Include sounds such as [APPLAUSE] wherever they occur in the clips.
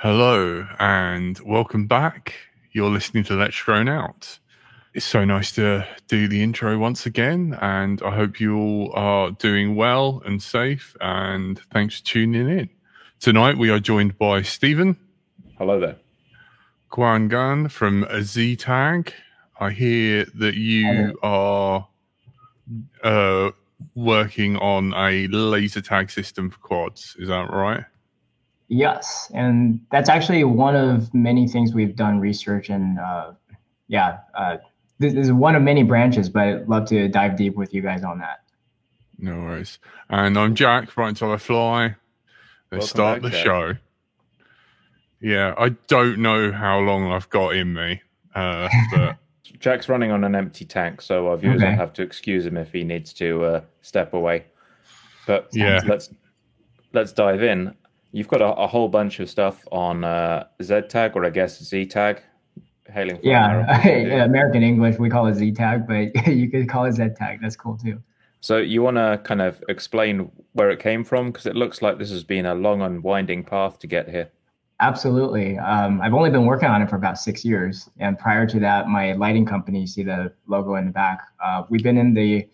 Hello and welcome back. You're listening to Let's Drone Out. It's so nice to do the intro once again, and I hope you all are doing well and safe. And thanks for tuning in. Tonight we are joined by Stephen. Hello there. Quan Gan from Z Tag. I hear that you are uh, working on a laser tag system for quads. Is that right? Yes, and that's actually one of many things we've done research and uh, yeah, uh, this is one of many branches, but I'd love to dive deep with you guys on that. No worries. And I'm Jack, right until I fly. Let's Welcome start back, the Jack. show. Yeah, I don't know how long I've got in me, uh, [LAUGHS] but Jack's running on an empty tank, so our viewers Okay. will have to excuse him if he needs to uh, step away. But Yeah. let's let's dive in. You've got a, a whole bunch of stuff on uh, Z tag, or I guess Z tag, hailing from Yeah, America. [LAUGHS] yeah, American English we call it Z tag, but [LAUGHS] you could call it Z tag. That's cool too. So you want to kind of explain where it came from because it looks like this has been a long and winding path to get here. Absolutely. Um, I've only been working on it for about six years. And prior to that, my lighting company, you see the logo in the back, uh, we've been in the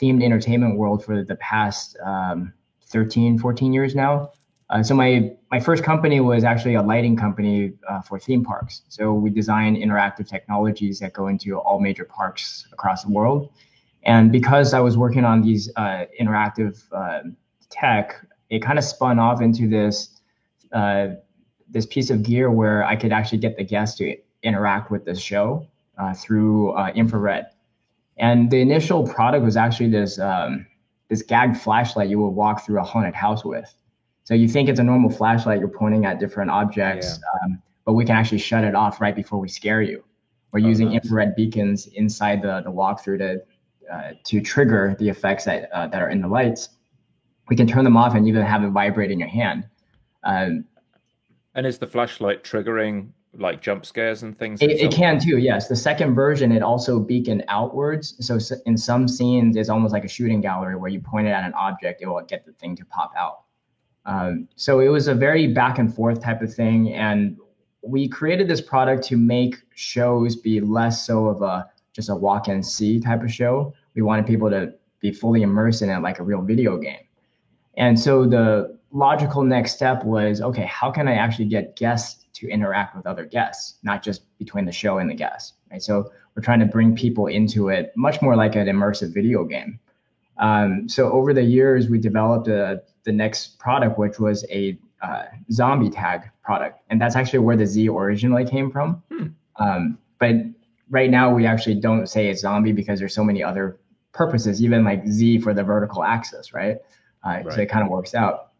themed entertainment world for the past um, 13, 14 years now. Uh, so my, my first company was actually a lighting company uh, for theme parks. So we design interactive technologies that go into all major parks across the world. And because I was working on these uh, interactive uh, tech, it kind of spun off into this uh, this piece of gear where I could actually get the guests to interact with the show through infrared. And the initial product was actually this um, this gagged flashlight you would walk through a haunted house with. So you think it's a normal flashlight, you're pointing at different objects, um, but we can actually shut it off right before we scare you. We're Oh, using nice. infrared beacons inside the, the walkthrough to uh, to trigger the effects that uh, that are in the lights. We can turn them off and even have it vibrate in your hand. Um, And is the flashlight triggering like jump scares and things? It, it can too, yes. The second version, it also beacon outwards. So in some scenes, it's almost like a shooting gallery where you point it at an object, it will get the thing to pop out. Um, so it was a very back and forth type of thing. And we created this product to make shows be less so of a just a walk and see type of show. We wanted people to be fully immersed in it like a real video game. And so the logical next step was okay, how can I actually get guests to interact with other guests, not just between the show and the guests, right? So we're trying to bring people into it much more like an immersive video game. Um, so over the years, we developed a, the next product, which was a uh, zombie tag product, and that's actually where the Z originally came from. Um, but right now, we actually don't say it's zombie because there's so many other purposes, even like Z for the vertical axis, right? Uh, So it kind of works out.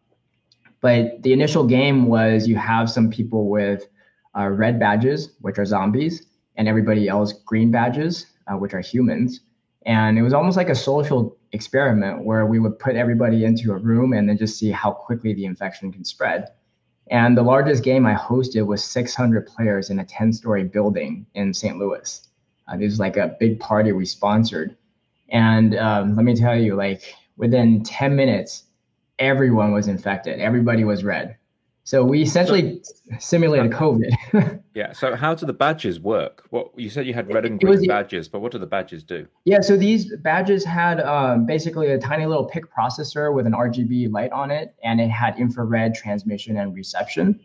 But the initial game was you have some people with uh, red badges, which are zombies, and everybody else green badges, uh, which are humans. And it was almost like a social experiment where we would put everybody into a room and then just see how quickly the infection can spread. And the largest game I hosted was 600 players in a 10 story building in St. Louis. Uh, this was like a big party we sponsored. And um, let me tell you, like within 10 minutes, everyone was infected. Everybody was red. So we essentially simulated COVID. [LAUGHS] Yeah. So how do the badges work? What you said you had red and green was- badges, but what do the badges do? yeah, so these badges had um, basically a tiny little PIC processor with an RGB light on it, and it had infrared transmission and reception.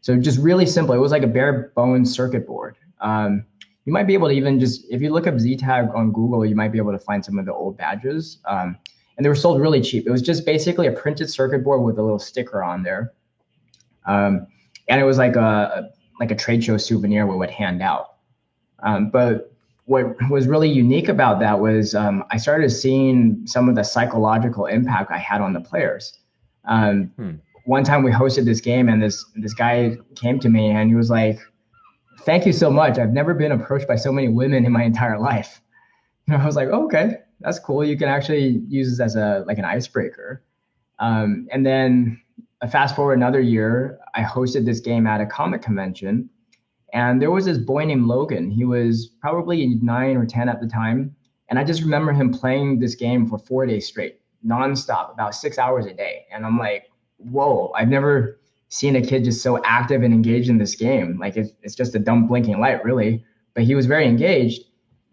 So just really simple. It was like a bare bones circuit board. Um, you might be able to even just if you look up ZTag on Google, you might be able to find some of the old badges. Um, and they were sold really cheap. It was just basically a printed circuit board with a little sticker on there, um, and it was like a like a trade show souvenir we would hand out. Um, but what was really unique about that was um, I started seeing some of the psychological impact I had on the players. Um, hmm. One time we hosted this game, and this this guy came to me and he was like, "Thank you so much. I've never been approached by so many women in my entire life." [LAUGHS] And I was like, oh, "Okay, that's cool. You can actually use this as a like an icebreaker." Um, and then uh, fast forward another year, I hosted this game at a comic convention, and there was this boy named Logan. He was probably nine or 10 at the time. And I just remember him playing this game for four days straight, nonstop, about six hours a day. And I'm like, whoa, I've never seen a kid just so active and engaged in this game. Like it's, it's just a dumb blinking light, really. But he was very engaged.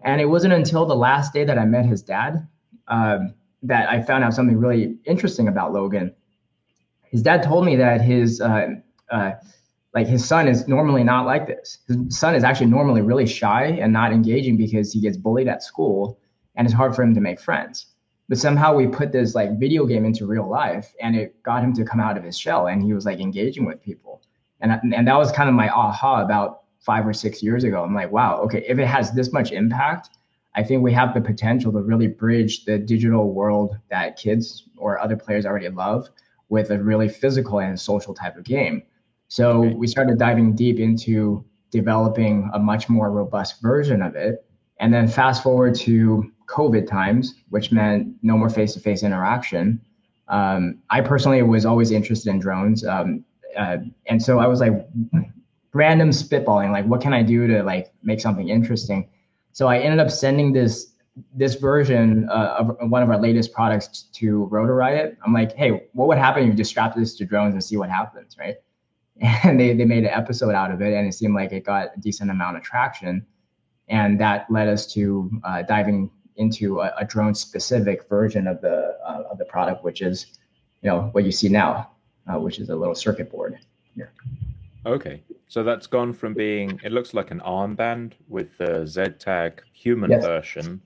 And it wasn't until the last day that I met his dad um, that I found out something really interesting about Logan. His dad told me that his uh, uh, like his son is normally not like this. His son is actually normally really shy and not engaging because he gets bullied at school and it's hard for him to make friends. But somehow we put this like video game into real life and it got him to come out of his shell and he was like engaging with people. And, and that was kind of my aha about five or six years ago. I'm like, wow, okay, if it has this much impact, I think we have the potential to really bridge the digital world that kids or other players already love with a really physical and social type of game. So okay. we started diving deep into developing a much more robust version of it. And then fast forward to COVID times, which meant no more face to face interaction. Um, I personally was always interested in drones. Um, uh, and so I was like, random spitballing, like, what can I do to like make something interesting? So I ended up sending this this version uh, of one of our latest products to Rotor Riot. I'm like, hey, what would happen if you just strap this to drones and see what happens, right? [LAUGHS] and they, they made an episode out of it and it seemed like it got a decent amount of traction and that led us to uh, diving into a, a, drone specific version of the uh, of the product which is you know what you see now uh, which is a little circuit board here okay so that's gone from being it looks like an armband with the z tag human yes. version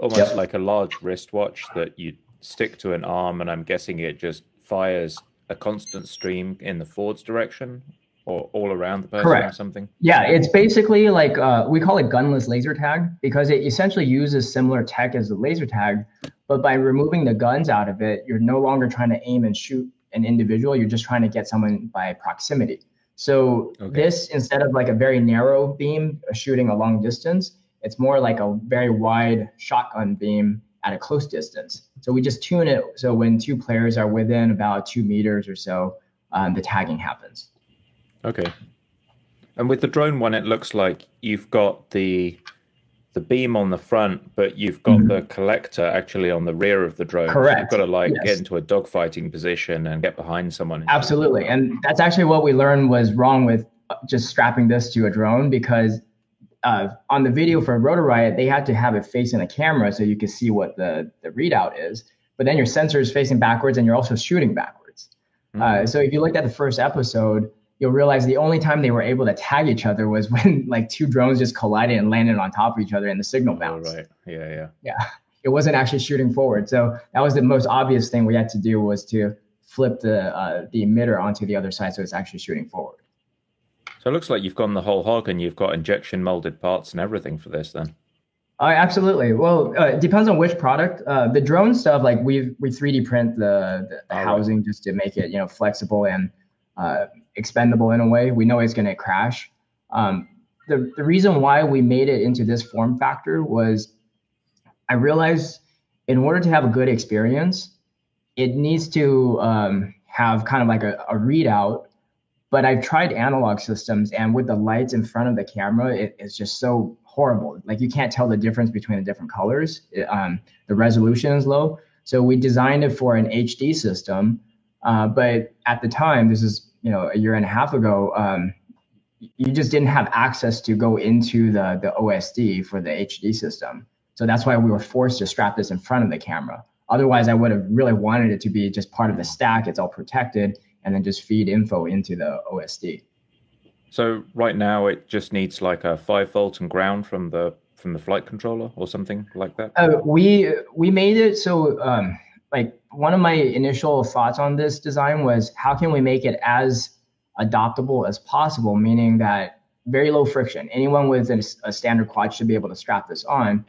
almost yep. like a large wristwatch that you stick to an arm and i'm guessing it just fires a constant stream in the forwards direction or all around the person Correct. or something? Yeah, it's basically like uh, we call it gunless laser tag because it essentially uses similar tech as the laser tag, but by removing the guns out of it, you're no longer trying to aim and shoot an individual. You're just trying to get someone by proximity. So okay. this instead of like a very narrow beam shooting a long distance, it's more like a very wide shotgun beam at a close distance. So we just tune it so when two players are within about two meters or so, um, the tagging happens. Okay. And with the drone one, it looks like you've got the the beam on the front, but you've got mm-hmm. the collector actually on the rear of the drone. Correct. So you've got to like yes. get into a dogfighting position and get behind someone. Absolutely, and that's actually what we learned was wrong with just strapping this to a drone because uh, on the video for Rotor Riot, they had to have it facing the camera so you could see what the, the readout is. But then your sensor is facing backwards and you're also shooting backwards. Mm-hmm. Uh, so if you looked at the first episode, you'll realize the only time they were able to tag each other was [LAUGHS] when like two drones just collided and landed on top of each other and the signal bounced. Oh, right. Yeah, yeah. Yeah. [LAUGHS] It wasn't actually shooting forward. So that was the most obvious thing we had to do was to flip the uh, the emitter onto the other side so it's actually shooting forward. So it looks like you've gone the whole hog and you've got injection molded parts and everything for this then. Uh, absolutely. Well, uh, it depends on which product. Uh, the drone stuff, like we we 3D print the, the, the housing right. just to make it you know flexible and uh, expendable in a way. We know it's going to crash. Um, the the reason why we made it into this form factor was, I realized in order to have a good experience, it needs to um, have kind of like a, a readout but I've tried analog systems, and with the lights in front of the camera, it, it's just so horrible. Like you can't tell the difference between the different colors. It, um, the resolution is low. So we designed it for an HD system, uh, but at the time, this is you know a year and a half ago, um, you just didn't have access to go into the the OSD for the HD system. So that's why we were forced to strap this in front of the camera. Otherwise, I would have really wanted it to be just part of the stack. It's all protected and then just feed info into the OSD. So right now it just needs like a five volt and ground from the from the flight controller or something like that. Uh, we we made it so um, like one of my initial thoughts on this design was how can we make it as adoptable as possible, meaning that very low friction. Anyone with a, a standard quad should be able to strap this on,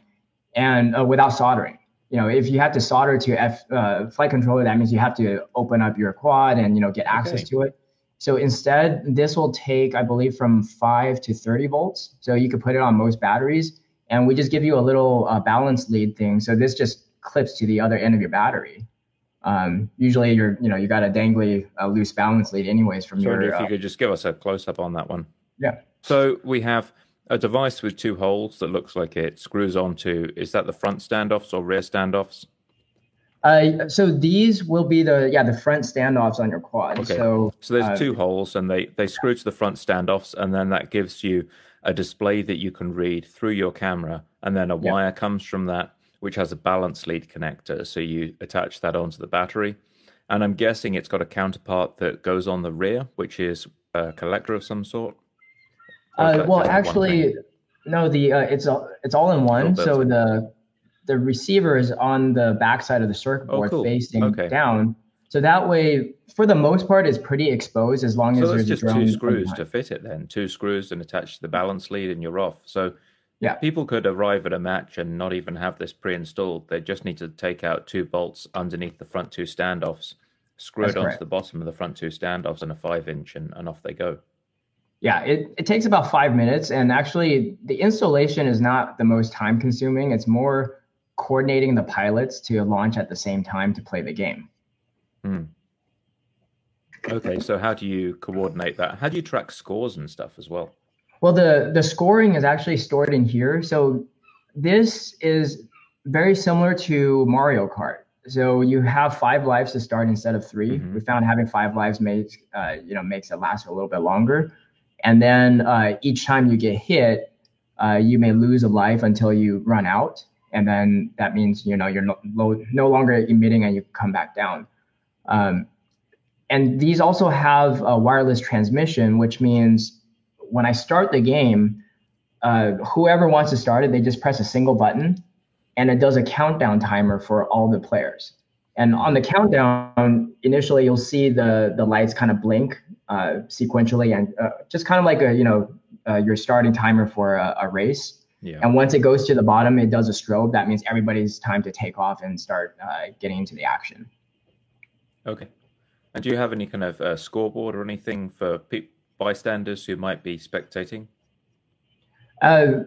and uh, without soldering. You know, if you have to solder to F uh, flight controller, that means you have to open up your quad and you know get access okay. to it. So instead, this will take, I believe, from five to 30 volts. So you could put it on most batteries, and we just give you a little uh, balance lead thing. So this just clips to the other end of your battery. Um, usually, you're, you know, you got a dangly, uh, loose balance lead, anyways. From your so your. if you uh, could just give us a close up on that one. Yeah. So we have a device with two holes that looks like it screws onto. Is that the front standoffs or rear standoffs? Uh, so these will be the yeah the front standoffs on your quad. Okay. So so there's uh, two holes and they they screw to the front standoffs and then that gives you a display that you can read through your camera and then a yeah. wire comes from that which has a balance lead connector. So you attach that onto the battery. And I'm guessing it's got a counterpart that goes on the rear, which is a collector of some sort. Uh, well, actually, no. The uh, it's all it's all in one. So the the receiver is on the backside of the circuit oh, board oh, cool. facing okay. down. So that way, for the most part, it's pretty exposed as long so as there's just two screws to fit it. Then two screws and attach the balance lead, and you're off. So yeah, people could arrive at a match and not even have this pre-installed. They just need to take out two bolts underneath the front two standoffs, screw That's it onto the bottom of the front two standoffs, and a five-inch, and, and off they go. Yeah, it, it takes about five minutes. And actually, the installation is not the most time consuming. It's more coordinating the pilots to launch at the same time to play the game. Hmm. Okay, so how do you coordinate that? How do you track scores and stuff as well? Well, the the scoring is actually stored in here. So this is very similar to Mario Kart. So you have five lives to start instead of 3 mm-hmm. We found having five lives makes uh, you know makes it last a little bit longer. And then uh, each time you get hit, uh, you may lose a life until you run out and then that means you know you're no, no longer emitting and you come back down. Um, and these also have a wireless transmission, which means when I start the game, uh, whoever wants to start it, they just press a single button, and it does a countdown timer for all the players. And on the countdown, initially you'll see the the lights kind of blink uh, sequentially, and uh, just kind of like a you know uh, your starting timer for a, a race. Yeah. And once it goes to the bottom, it does a strobe. That means everybody's time to take off and start uh, getting into the action. Okay. And do you have any kind of uh, scoreboard or anything for pe- bystanders who might be spectating? Uh,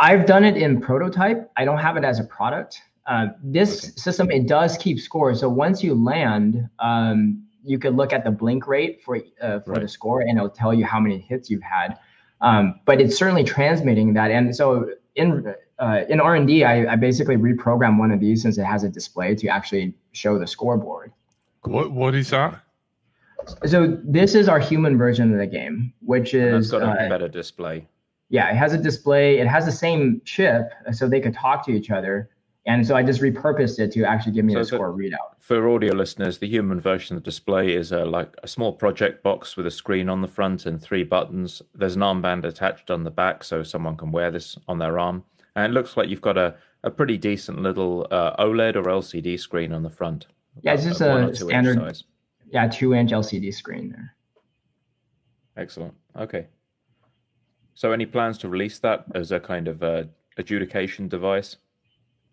I've done it in prototype. I don't have it as a product. Uh, this okay. system it does keep score. So once you land, um, you could look at the blink rate for uh, for right. the score, and it'll tell you how many hits you've had. Um, but it's certainly transmitting that. And so in uh, in R and D, I, I basically reprogram one of these since it has a display to actually show the scoreboard. What what is that? So this is our human version of the game, which is got a uh, better display. Yeah, it has a display. It has the same chip, so they could talk to each other. And so I just repurposed it to actually give me so a score readout. For audio listeners, the human version of the display is a, like a small project box with a screen on the front and three buttons. There's an armband attached on the back so someone can wear this on their arm. And it looks like you've got a, a pretty decent little uh, OLED or LCD screen on the front. Yeah, it's just a standard, yeah, two inch LCD screen there. Excellent. Okay. So, any plans to release that as a kind of uh, adjudication device?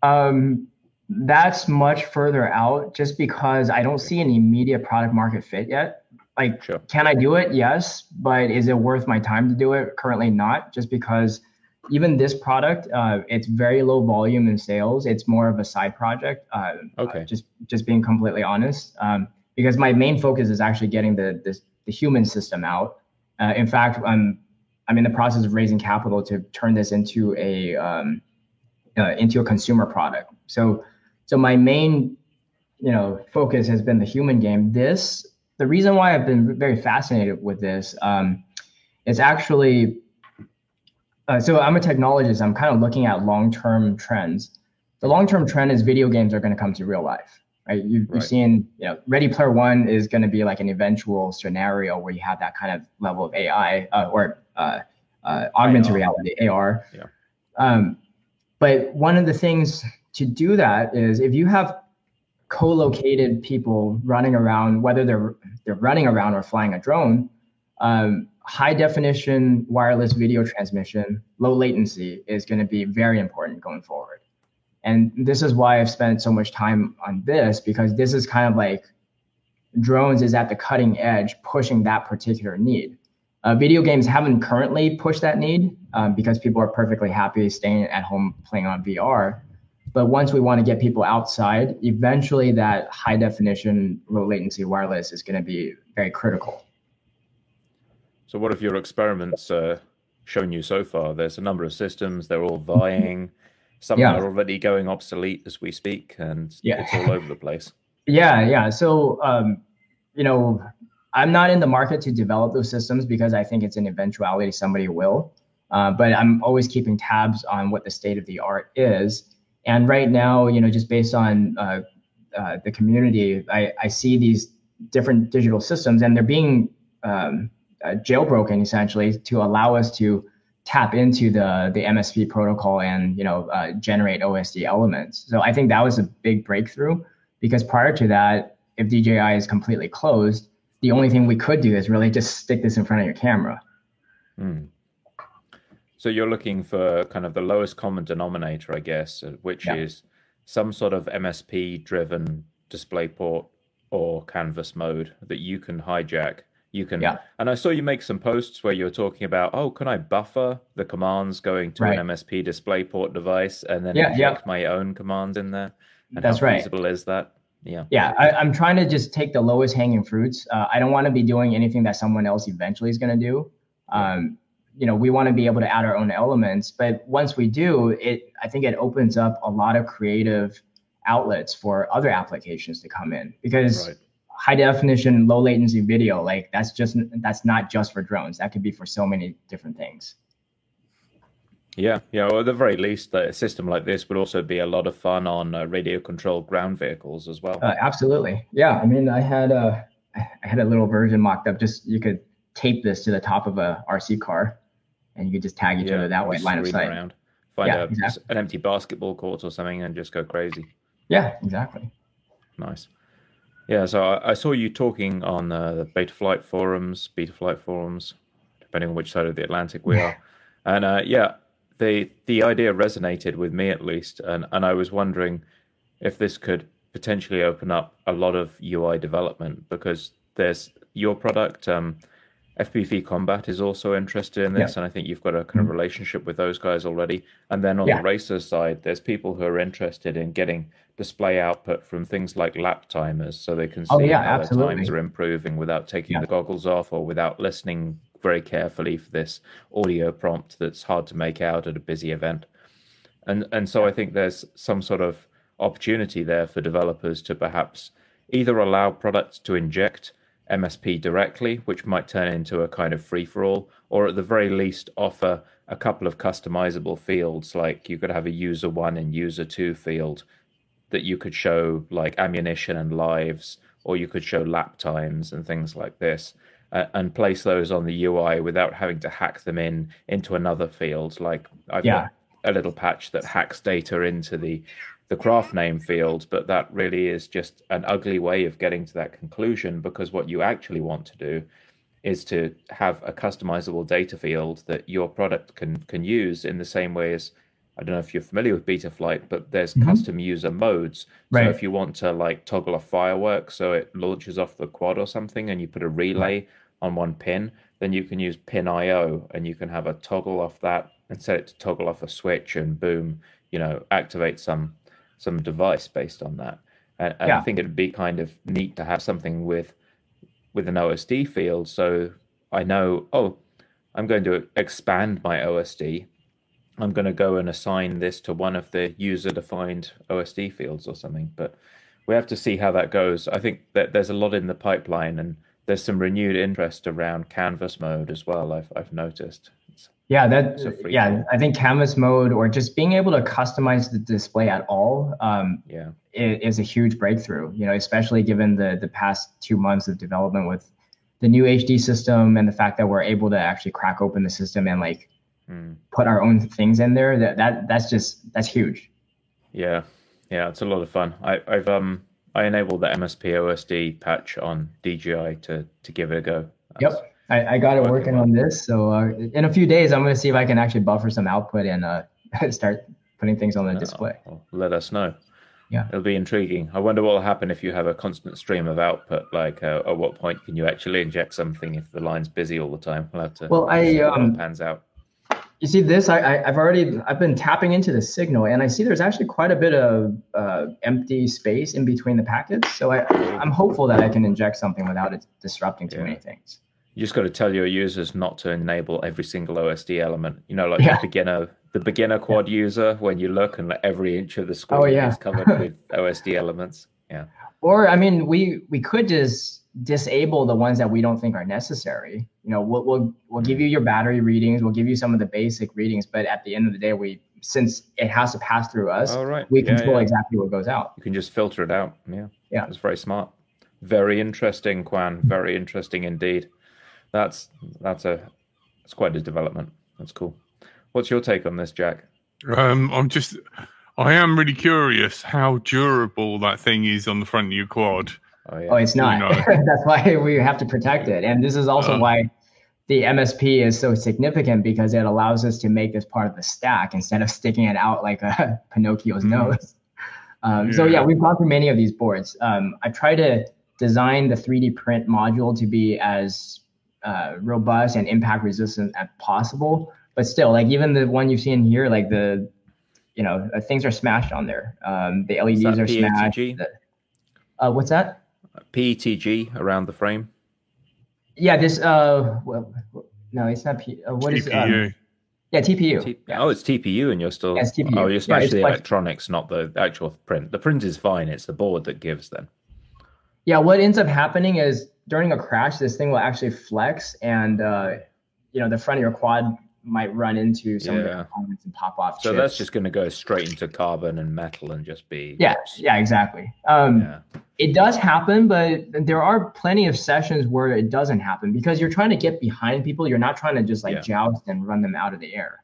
Um, that's much further out just because I don't see an immediate product market fit yet. Like, sure. can I do it? Yes. But is it worth my time to do it? Currently not, just because even this product, uh, it's very low volume in sales. It's more of a side project. Uh, okay. Uh, just, just being completely honest. Um, because my main focus is actually getting the, the, the human system out. Uh, in fact, I'm, I'm in the process of raising capital to turn this into a, um, uh, into a consumer product. So, so my main, you know, focus has been the human game. This, the reason why I've been very fascinated with this, um, is actually, uh, so I'm a technologist. I'm kind of looking at long-term trends. The long-term trend is video games are going to come to real life, Right? You've, Right. you've seen, you know, Ready Player One is going to be like an eventual scenario where you have that kind of level of AI uh, or uh, uh, augmented reality AR. Yeah. Um, but one of the things to do that is if you have co-located people running around, whether they're they're running around or flying a drone, um, high definition wireless video transmission, low latency is going to be very important going forward. And this is why I've spent so much time on this because this is kind of like drones is at the cutting edge pushing that particular need. Uh, video games haven't currently pushed that need um, because people are perfectly happy staying at home playing on VR. But once we want to get people outside, eventually that high definition, low latency wireless is going to be very critical. So, what have your experiments uh, shown you so far? There's a number of systems; they're all vying. [LAUGHS] Some Yeah. are already going obsolete as we speak, and Yeah. it's all over the place. [LAUGHS] Yeah, yeah. So, um, you know, I'm not in the market to develop those systems because I think it's an eventuality somebody will. Uh, but I'm always keeping tabs on what the state of the art is. And right now, you know, just based on uh, uh, the community, I, I see these different digital systems, and they're being um, uh, jailbroken essentially to allow us to tap into the the MSP protocol and you know uh, generate OSD elements. So I think that was a big breakthrough because prior to that, if DJI is completely closed, the only thing we could do is really just stick this in front of your camera. Hmm. So you're looking for kind of the lowest common denominator, I guess, uh, which Yeah. is some sort of MSP-driven DisplayPort or canvas mode that you can hijack. You can, Yeah. and I saw you make some posts where you were talking about, oh, can I buffer the commands going to Right. an MSP DisplayPort device and then Yeah, yeah. inject my own commands in there? And That's how right. feasible is that? Yeah. Yeah, I, I'm trying to just take the lowest hanging fruits. Uh, I don't want to be doing anything that someone else eventually is going to do. Um, you know, we want to be able to add our own elements, but once we do, it I think it opens up a lot of creative outlets for other applications to come in because Right. high definition, low latency video, like that's just that's not just for drones. That could be for so many different things. Yeah, yeah. Well, at the very least, a system like this would also be a lot of fun on uh, radio-controlled ground vehicles as well. Uh, absolutely. Yeah. I mean, I had a, I had a little version mocked up. Just you could tape this to the top of a RC car, and you could just tag each other that way, line of sight. Around. Find Yeah, a, exactly. an empty basketball court or something and just go crazy. Yeah, exactly. Nice. Yeah, so I, I saw you talking on uh, the Betaflight forums, Betaflight forums, depending on which side of the Atlantic we [LAUGHS] are. And uh, yeah, the the idea resonated with me at least, and and I was wondering if this could potentially open up a lot of UI development because there's your product. Um, FPV Combat is also interested in this, and I think you've got a kind of relationship with those guys already. And then on Yeah. the racer side, there's people who are interested in getting display output from things like lap timers, so they can see Oh, yeah, how their times are improving without taking Yeah. the goggles off or without listening very carefully for this audio prompt that's hard to make out at a busy event. And and so I think there's some sort of opportunity there for developers to perhaps either allow products to inject MSP directly, which might turn into a kind of free for all, or at the very least offer a couple of customizable fields, like you could have a user one and user two field that you could show like ammunition and lives, or you could show lap times and things like this, uh, and place those on the UI without having to hack them in into another field. Like I've Yeah. got a little patch that hacks data into the the craft name field, but that really is just an ugly way of getting to that conclusion because what you actually want to do is to have a customizable data field that your product can can use in the same way as I don't know if you're familiar with Betaflight, but there's Mhm. custom user modes. Right. So if you want to like toggle a firework so it launches off the quad or something and you put a relay on one pin, then you can use pin IO and you can have a toggle off that and set it to toggle off a switch and boom, you know, activate some some device based on that. And, and I think it'd be kind of neat to have something with with an OSD field. So I know, oh, I'm going to expand my OSD. I'm going to go and assign this to one of the user defined OSD fields or something. But we have to see how that goes. I think that there's a lot in the pipeline and there's some renewed interest around canvas mode as well. I've, I've noticed. It's- Yeah, that yeah, I think canvas mode or just being able to customize the display at all um, yeah. is, a huge breakthrough. You know, especially given the the past two months of development with the new HD system and the fact that we're able to actually crack open the system and like mm. put our own things in there. That that that's just that's huge. Yeah, yeah, it's a lot of fun. I, I've um I enabled the MSP OSD patch on DJI to to give it a go. That's, yep. I, I got it working on this. So uh, in a few days, I'm going to see if I can actually buffer some output and uh, [LAUGHS] start putting things on the no, display. Well, let us know. Yeah, it'll be intriguing. I wonder what will happen if you have a constant stream of output. Like, uh, at what point can you actually inject something if the line's busy all the time? We'll have to. Well, I um, pans out. You see this? I, I have already I've been tapping into the signal, and I see there's actually quite a bit of uh, empty space in between the packets. So I I'm hopeful that I can inject something without it disrupting too yeah. many things you just got to tell your users not to enable every single OSD element. You know, like yeah. the beginner, the beginner quad yeah. user. When you look and like every inch of the screen oh, is covered with [LAUGHS] OSD elements. Yeah. Or I mean, we we could just disable the ones that we don't think are necessary. You know, we'll we'll we'll give you your battery readings. We'll give you some of the basic readings, but at the end of the day, we since it has to pass through us, oh, right. we control exactly what goes out. You can just filter it out. Yeah. Yeah. It's very smart. Very interesting, Quan. Very interesting indeed that's that's a it's quite a development. That's cool. What's your take on this, Jack? Um, I'm just I am really curious how durable that thing is on the front of your quad. Oh, yeah. oh it's not. [LAUGHS] that's why we have to protect it, and this is also uh, why the MSP is so significant because it allows us to make this part of the stack instead of sticking it out like a [LAUGHS] Pinocchio's mm-hmm. nose. Um, yeah. So yeah, we've gone through many of these boards. Um, I try to design the 3D print module to be as uh, robust and impact resistant as possible. But still, like even the one you've seen here, like the, you know, uh, things are smashed on there. Um, the LEDs are PETG? smashed. The, uh, what's that? PETG around the frame. Yeah, this. Uh, well, no, it's not. P, uh, what TPU. Is, um, yeah, TPU. T- yeah. Oh, it's TPU, and you're still. Yeah, TPU. Oh, you're smashing yeah, the electronics, not the actual print. The print is fine. It's the board that gives then. Yeah, what ends up happening is during a crash, this thing will actually flex, and uh, you know the front of your quad might run into some yeah. of the components and pop off. So chips. that's just going to go straight into carbon and metal and just be. Yeah, yeah, exactly. Um, yeah. It does happen, but there are plenty of sessions where it doesn't happen because you're trying to get behind people. You're not trying to just like yeah. joust and run them out of the air.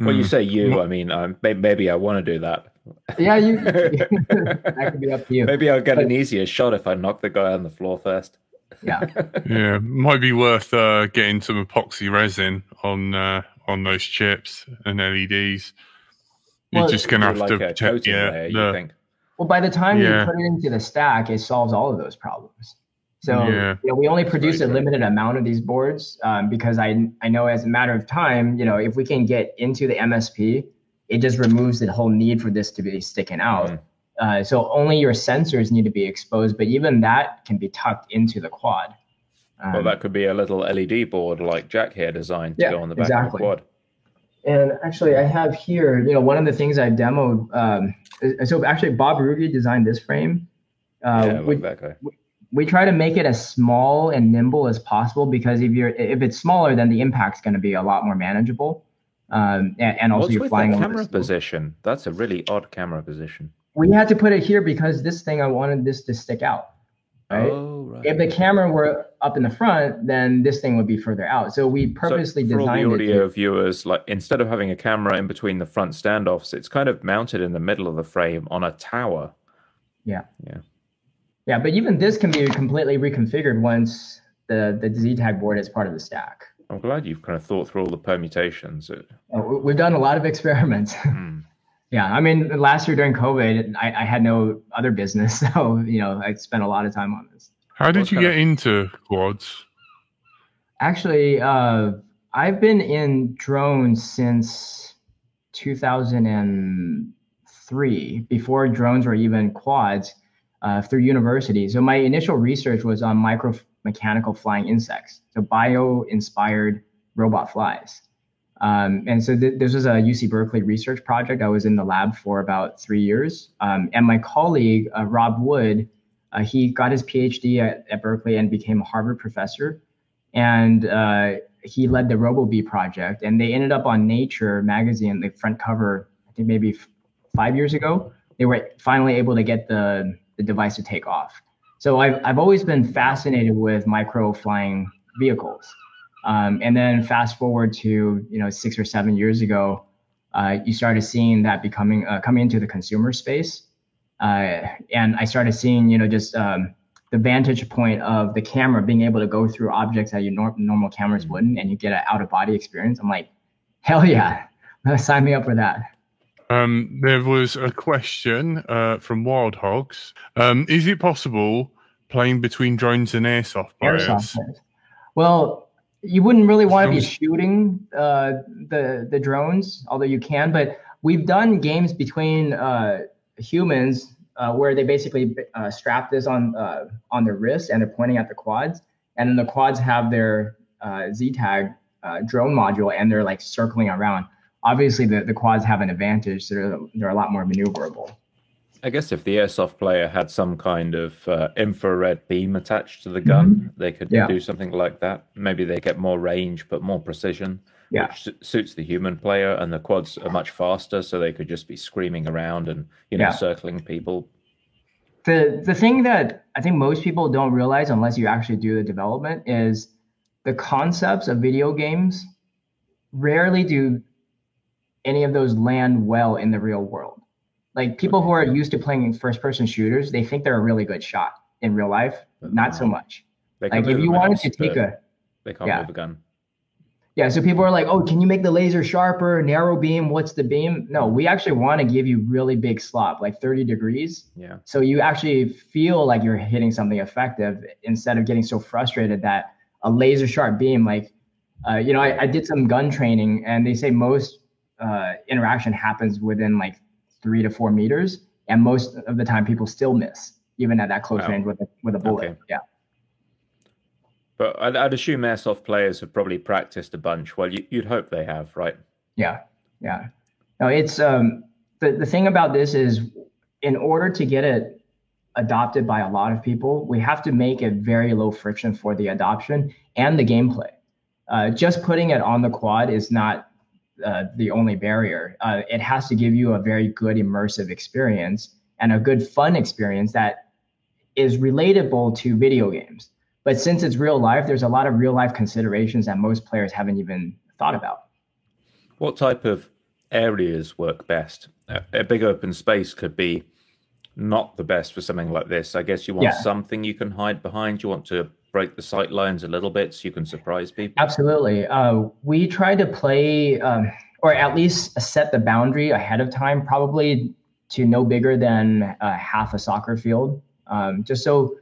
Well, you hmm. say you. I mean, um, maybe I want to do that. Yeah, you. [LAUGHS] [LAUGHS] that could be up to you. Maybe I'll get but, an easier shot if I knock the guy on the floor first. Yeah. [LAUGHS] yeah, might be worth uh, getting some epoxy resin on uh, on those chips and LEDs. You're well, just gonna have like to check. Yeah, layer, the, think? Well, by the time yeah. you put it into the stack, it solves all of those problems. So yeah. you know, we only produce a limited amount of these boards um, because I I know as a matter of time, you know, if we can get into the MSP, it just removes the whole need for this to be sticking out. Mm. Uh, so only your sensors need to be exposed, but even that can be tucked into the quad. Um, well, that could be a little LED board like Jack here designed to yeah, go on the back exactly. of the quad. And actually, I have here, you know, one of the things I demoed. Um, so actually, Bob Ruge designed this frame. Uh, yeah, we, that guy. We, we try to make it as small and nimble as possible because if you're if it's smaller, then the impact's going to be a lot more manageable. Um, and, and also What's you're flying the camera position. That's a really odd camera position. We had to put it here because this thing I wanted this to stick out. Right? Oh, right. If the camera were up in the front, then this thing would be further out. So we purposely so for designed all the audio to... viewers, like instead of having a camera in between the front standoffs, it's kind of mounted in the middle of the frame on a tower. Yeah. Yeah. Yeah, but even this can be completely reconfigured once the the Z tag board is part of the stack. I'm glad you've kind of thought through all the permutations. We've done a lot of [LAUGHS] experiments. Mm. Yeah, I mean, last year during COVID, I, I, had no other business, [LAUGHS] so you know, I spent a lot of time on this. How did you get of... into quads? Actually, uh, I've been in drones since 2003, before drones were even quads, uh, through university. So my initial research was on micro mechanical flying insects, so bio-inspired robot flies. Um, and so th- this was a UC Berkeley research project. I was in the lab for about three years. Um, and my colleague, uh, Rob Wood, uh, he got his PhD at, at, Berkeley and became a Harvard professor. And uh, he led the RoboBee project, and they ended up on Nature magazine, the front cover. I think maybe f- five years ago. They were finally able to get the the device to take off. So I've I've always been fascinated with micro flying vehicles. Um, and then fast forward to you know six or seven years ago, uh, you started seeing that becoming uh, coming into the consumer space, uh, and I started seeing you know just um, the vantage point of the camera being able to go through objects that your nor- normal cameras mm-hmm. wouldn't, and you get an out of body experience. I'm like, hell yeah, [LAUGHS] sign me up for that. Um, there was a question uh, from Wild Hogs. Um, is it possible playing between drones and airsoft players? Airsoft Well, you wouldn't really want to be shooting uh, the the drones, although you can. But we've done games between uh, humans uh, where they basically uh, strap this on uh, on their wrist and they're pointing at the quads, and then the quads have their uh, Z tag uh, drone module and they're like circling around. Obviously, the, the quads have an advantage; so they're, they're a lot more maneuverable. I guess if the airsoft player had some kind of uh, infrared beam attached to the gun, mm-hmm. they could yeah. do something like that. Maybe they get more range but more precision yeah. which suits the human player, and the quads are much faster, so they could just be screaming around and you know yeah. circling people. The the thing that I think most people don't realize unless you actually do the development is the concepts of video games rarely do any of those land well in the real world. Like people who are used to playing first person shooters, they think they're a really good shot in real life. Not so much. Like if you wanted to take a they can't yeah. move a gun. Yeah, so people are like, "Oh, can you make the laser sharper? Narrow beam? What's the beam?" No, we actually want to give you really big slop, like 30 degrees. Yeah. So you actually feel like you're hitting something effective instead of getting so frustrated that a laser sharp beam, like, uh, you know, I, I, did some gun training, and they say most uh, interaction happens within like three to four meters, and most of the time people still miss, even at that close wow. range with a with a bullet. Okay. Yeah. But I'd, I'd, assume airsoft players have probably practiced a bunch. Well, you, would hope they have, right? Yeah, yeah. No, it's um the the thing about this is, in order to get it adopted by a lot of people, we have to make it very low friction for the adoption and the gameplay. Uh, just putting it on the quad is not uh, the only barrier. Uh, it has to give you a very good immersive experience and a good fun experience that is relatable to video games. But since it's real life, there's a lot of real life considerations that most players haven't even thought about. What type of areas work best? A, big open space could be not the best for something like this. I guess you want yeah. something you can hide behind. You want to break the sight lines a little bit so you can surprise people. Absolutely. Uh, we try to play, um, or at least set the boundary ahead of time, probably to no bigger than uh, half a soccer field, um, just so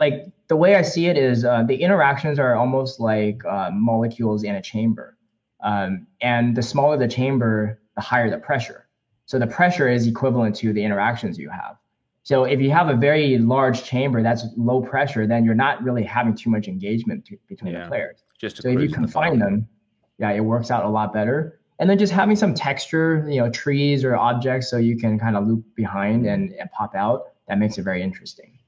like the way I see it is uh, the interactions are almost like uh, molecules in a chamber. Um, and the smaller the chamber, the higher the pressure. So the pressure is equivalent to the interactions you have. So if you have a very large chamber that's low pressure, then you're not really having too much engagement to, between yeah, the players. Just so if you confine the them, yeah, it works out a lot better. And then just having some texture, you know, trees or objects, so you can kind of loop behind and, and pop out. That makes it very interesting.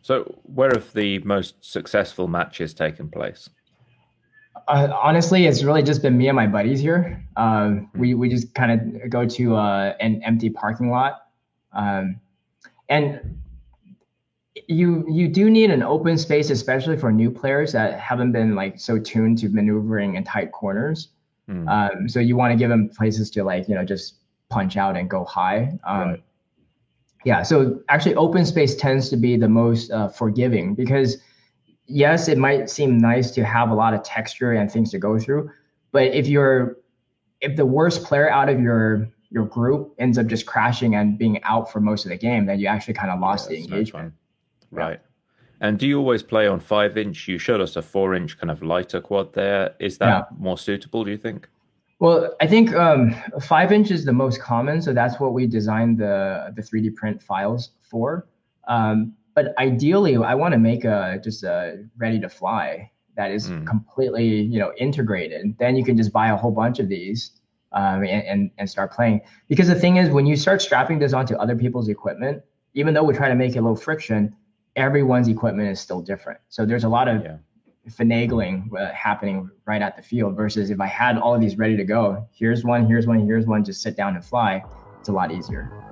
So, where have the most successful matches taken place? Uh, honestly, it's really just been me and my buddies here. Um, we we just kind of go to uh, an empty parking lot, um, and you you do need an open space, especially for new players that haven't been like so tuned to maneuvering in tight corners. Mm. Um, so you want to give them places to like you know just punch out and go high. Um, right. Yeah. So actually, open space tends to be the most uh, forgiving because, yes, it might seem nice to have a lot of texture and things to go through, but if you're if the worst player out of your your group ends up just crashing and being out for most of the game, then you actually kind of lost yeah, the engagement. Right. And do you always play on five inch? You showed us a four inch kind of lighter quad there. Is that yeah. more suitable, do you think? Well, I think um, five inch is the most common, so that's what we designed the the 3D print files for. Um, but ideally, I want to make a just a ready to fly that is mm. completely you know integrated. Then you can just buy a whole bunch of these um, and, and and start playing. Because the thing is, when you start strapping this onto other people's equipment, even though we try to make it low friction, everyone's equipment is still different. So there's a lot of yeah. finagling uh, happening right at the field versus if I had all of these ready to go. Here's one, here's one, here's one. Just sit down and fly. It's a lot easier.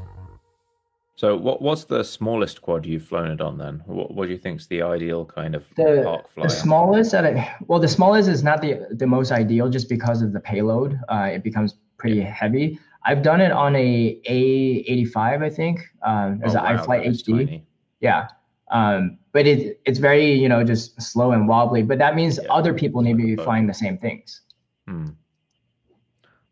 So, what what's the smallest quad you've flown it on then? What, what do you think's the ideal kind of The, park the smallest that I, well, the smallest is not the the most ideal just because of the payload. Uh, it becomes pretty heavy. I've done it on a A85, I think. Um, there's Oh, an wow, iFlight is HD. tiny. Yeah. Um, but it it's very, you know, just slow and wobbly. But that means Yeah, other people need to be flying the same things. Hmm.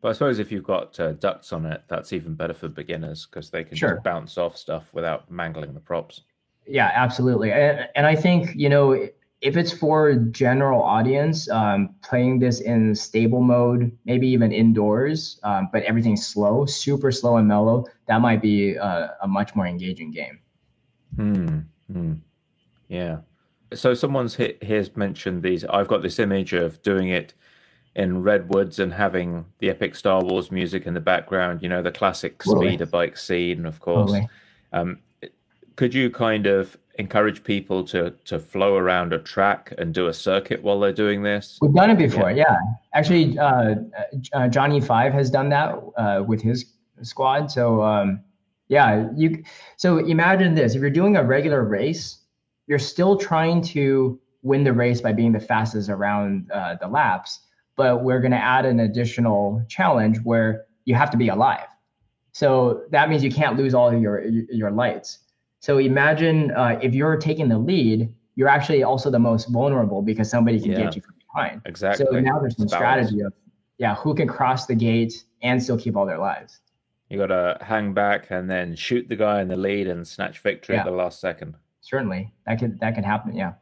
But I suppose if you've got uh, ducts on it, that's even better for beginners because they can Sure. just bounce off stuff without mangling the props. Yeah, absolutely. And, and I think, you know, if it's for general audience, um, playing this in stable mode, maybe even indoors, um, but everything's slow, super slow and mellow, that might be a, a much more engaging game. Hmm. hmm. Yeah. So someone's hit here's mentioned these. I've got this image of doing it in redwoods and having the epic Star Wars music in the background. You know, the classic Totally. speeder bike scene, of course. Um, could you kind of encourage people to to flow around a track and do a circuit while they're doing this? We've done it before, yeah. Actually, uh, uh, Johnny Five has done that uh, with his squad. So, um, yeah, you. So imagine this: if you're doing a regular race, you're still trying to win the race by being the fastest around uh, the laps. But we're going to add an additional challenge where you have to be alive. So that means you can't lose all of your your lights. So imagine uh, if you're taking the lead, you're actually also the most vulnerable because somebody can Yeah. get you from behind. Exactly. So now there's some It's strategy of yeah, who can cross the gate and still keep all their lives. You got to hang back and then shoot the guy in the lead and snatch victory at the last second. Certainly, that could that could happen. Yeah.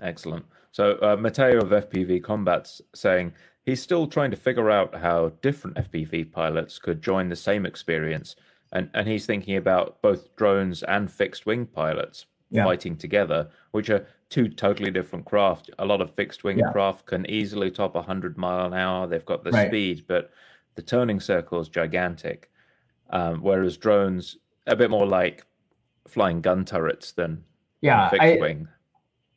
Excellent. So uh, Matteo of FPV Combat's saying he's still trying to figure out how different FPV pilots could join the same experience, and and he's thinking about both drones and fixed wing pilots Yeah. fighting together, which are two totally different craft. A lot of fixed wing Yeah. craft can easily top 100 mile an hour. They've got the Right. speed, but the turning circle is gigantic. Um, whereas drones a bit more like flying gun turrets than Yeah, fixed I, wing.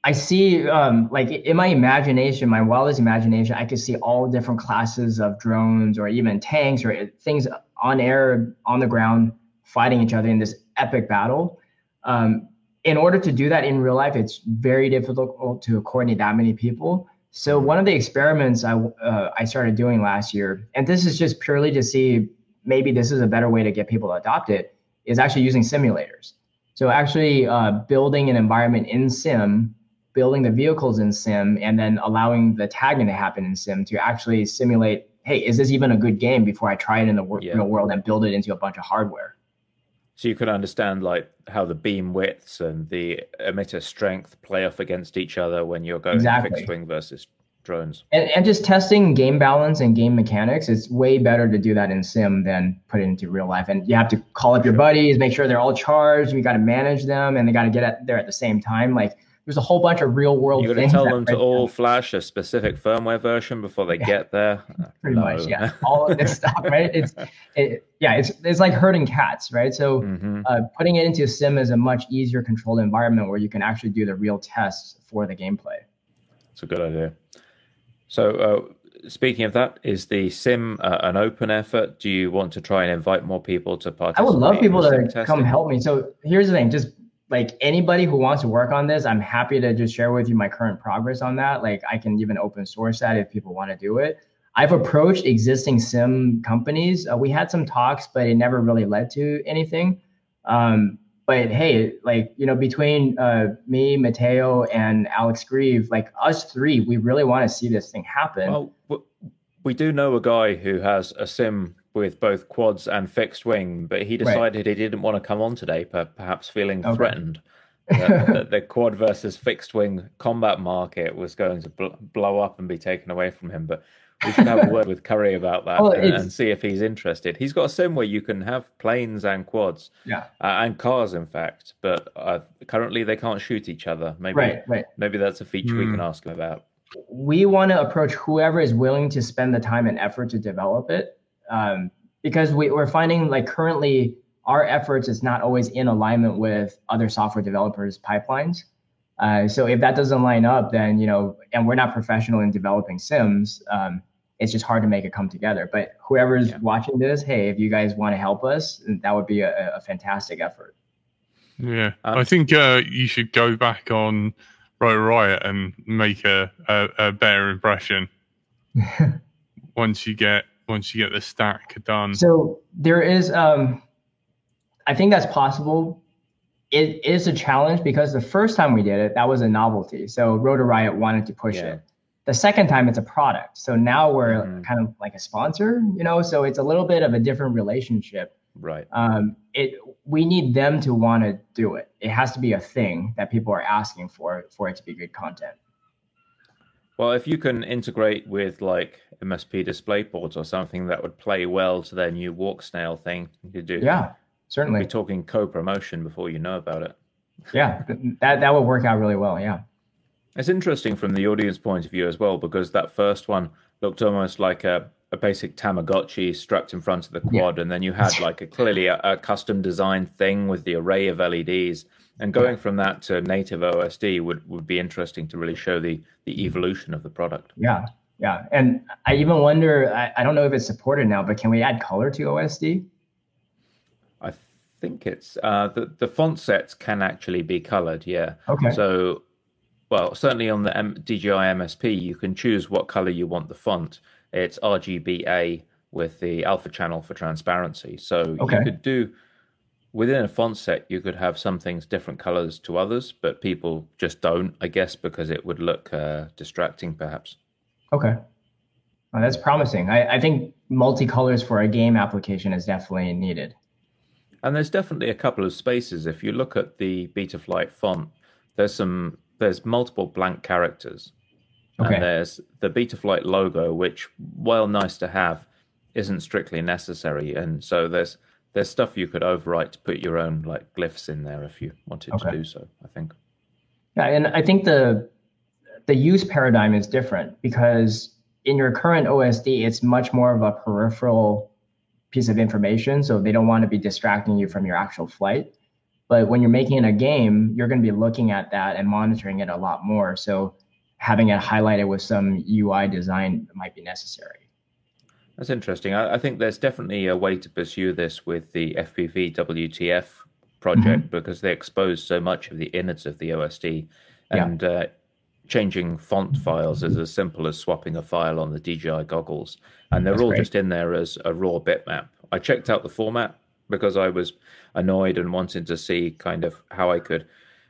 I see, um, like in my imagination, my wildest imagination, I could see all different classes of drones or even tanks or things on air, on the ground, fighting each other in this epic battle. Um, in order to do that in real life, it's very difficult to coordinate that many people. So one of the experiments I uh, I started doing last year, and this is just purely to see maybe this is a better way to get people to adopt it, is actually using simulators. So actually uh, building an environment in sim building the vehicles in sim and then allowing the tagging to happen in sim to actually simulate hey is this even a good game before i try it in the wor- Yeah. real world and build it into a bunch of hardware So you can understand like how the beam widths and the emitter strength play off against each other when you're going Exactly. fixed wing versus drones. and, and just testing game balance and game mechanics it's way better to do that in sim than put it into real life and you have to call up your buddies make sure they're all charged you got to manage them and they got to get at there at the same time like there's a whole bunch of real world You're going to tell them to all down. flash a specific firmware version before they Yeah. get there. [LAUGHS] Pretty no. much yeah all of this stuff [LAUGHS] right it's it, yeah it's it's like herding cats right so Mhm. uh, putting it into a sim is a much easier controlled environment where you can actually do the real tests for the gameplay It's a good idea. So, uh, speaking of that, is the sim uh, an open effort? Do you want to try and invite more people to participate? i would love people to come help me so here's the thing just like anybody who wants to work on this i'm happy to just share with you my current progress on that. Like i can even open source that if people want to do it. I've approached existing sim companies. Uh, we had some talks but it never really led to anything. Um, but hey, like you know, between uh, me, Mateo, and Alex Grieve, like us three, we really want to see this thing happen. Well, we do know a guy who has a sim with both quads and fixed wing, but he decided he didn't want to come on today, perhaps feeling Okay. threatened. that, that the quad versus fixed wing combat market was going to bl- blow up and be taken away from him. But we should have a word with Curry about that and, and, see if he's interested. He's got a sim where you can have planes and quads, yeah, uh, and cars, in fact. But uh, currently, they can't shoot each other. Maybe, right, right. Maybe that's a feature mm. we can hmm. ask him about. We want to approach whoever is willing to spend the time and effort to develop it, um, because we, we're finding like currently our efforts is not always in alignment with other software developers' pipelines. Uh, so if that doesn't line up, then you know, and we're not professional in developing sims, um, it's just hard to make it come together. But whoever's yeah. watching this, hey, if you guys want to help us, that would be a, a fantastic effort. Yeah, um, I think uh, you should go back on Rotor Riot and make a, a, a better impression [LAUGHS] once you get once you get the stack done. So there is, um, I think that's possible it is a challenge because the first time we did it, that was a novelty. So Rotor Riot wanted to push yeah. it. The second time, it's a product. So now we're mm-hmm. kind of like a sponsor, you know. So it's a little bit of a different relationship. Right. Um, it we need them to want to do it. It has to be a thing that people are asking for for it to be good content. Well, if you can integrate with like MSP display DisplayPort or something that would play well to their new Walksnail thing, you could do. Yeah certainly be talking co-promotion before you know about it. Yeah, that that would work out really well. Yeah, it's interesting from the audience point of view as well because that first one looked almost like a, a basic Tamagotchi strapped in front of the quad, yeah. and then you had like a clearly a, a, custom designed thing with the array of LEDs. And going from that to native OSD would, would be interesting to really show the the evolution of the product. Yeah, yeah, and I even wonder. I, I don't know if it's supported now, but can we add color to OSD? I think it's uh, the the font sets can actually be colored. Yeah. Okay. So, well, certainly on the M- DJI MSP, you can choose what color you want the font. It's RGBA with the alpha channel for transparency. So okay. you could do within a font set, you could have some things different colors to others, but people just don't, I guess, because it would look uh, distracting, perhaps. Okay. Well, that's promising. I, I think multicolors for a game application is definitely needed. And there's definitely a couple of spaces. If you look at the Betaflight font, there's some there's multiple blank characters. Okay. And there's the Betaflight logo, which while nice to have, isn't strictly necessary. And so there's there's stuff you could overwrite to put your own like glyphs in there if you wanted okay. to do so, I think. Yeah, and I think the the use paradigm is different because in your current OSD, it's much more of a peripheral piece of information. So they don't want to be distracting you from your actual flight. But when you're making a game, you're going to be looking at that and monitoring it a lot more. So having it highlighted with some UI design might be necessary. That's interesting. I, I think there's definitely a way to pursue this with the FPV WTF project mm-hmm. because they expose so much of the innards of the OSD. And yeah. uh, changing font files is as simple as swapping a file on the DJI goggles, and they're That's all great. just in there as a raw bitmap. I checked out the format because I was annoyed and wanted to see kind of how I could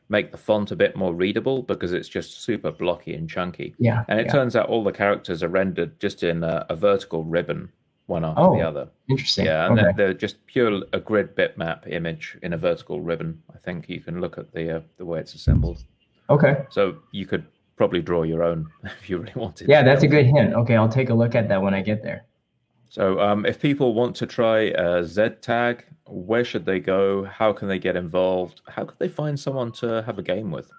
make the font a bit more readable because it's just super blocky and chunky. Yeah. And it yeah. turns out all the characters are rendered just in a, a vertical ribbon, one after oh, the other. Interesting. Yeah, and okay. they're, they're, just pure a grid bitmap image in a vertical ribbon. I think you can look at the uh, the way it's assembled. Okay. So you could probably draw your own [LAUGHS] if you really wanted. Yeah, that's a good hint. Okay, I'll take a look at that when I get there. So, um, if people want to try a Z tag, where should they go? How can they get involved? How could they find someone to have a game with?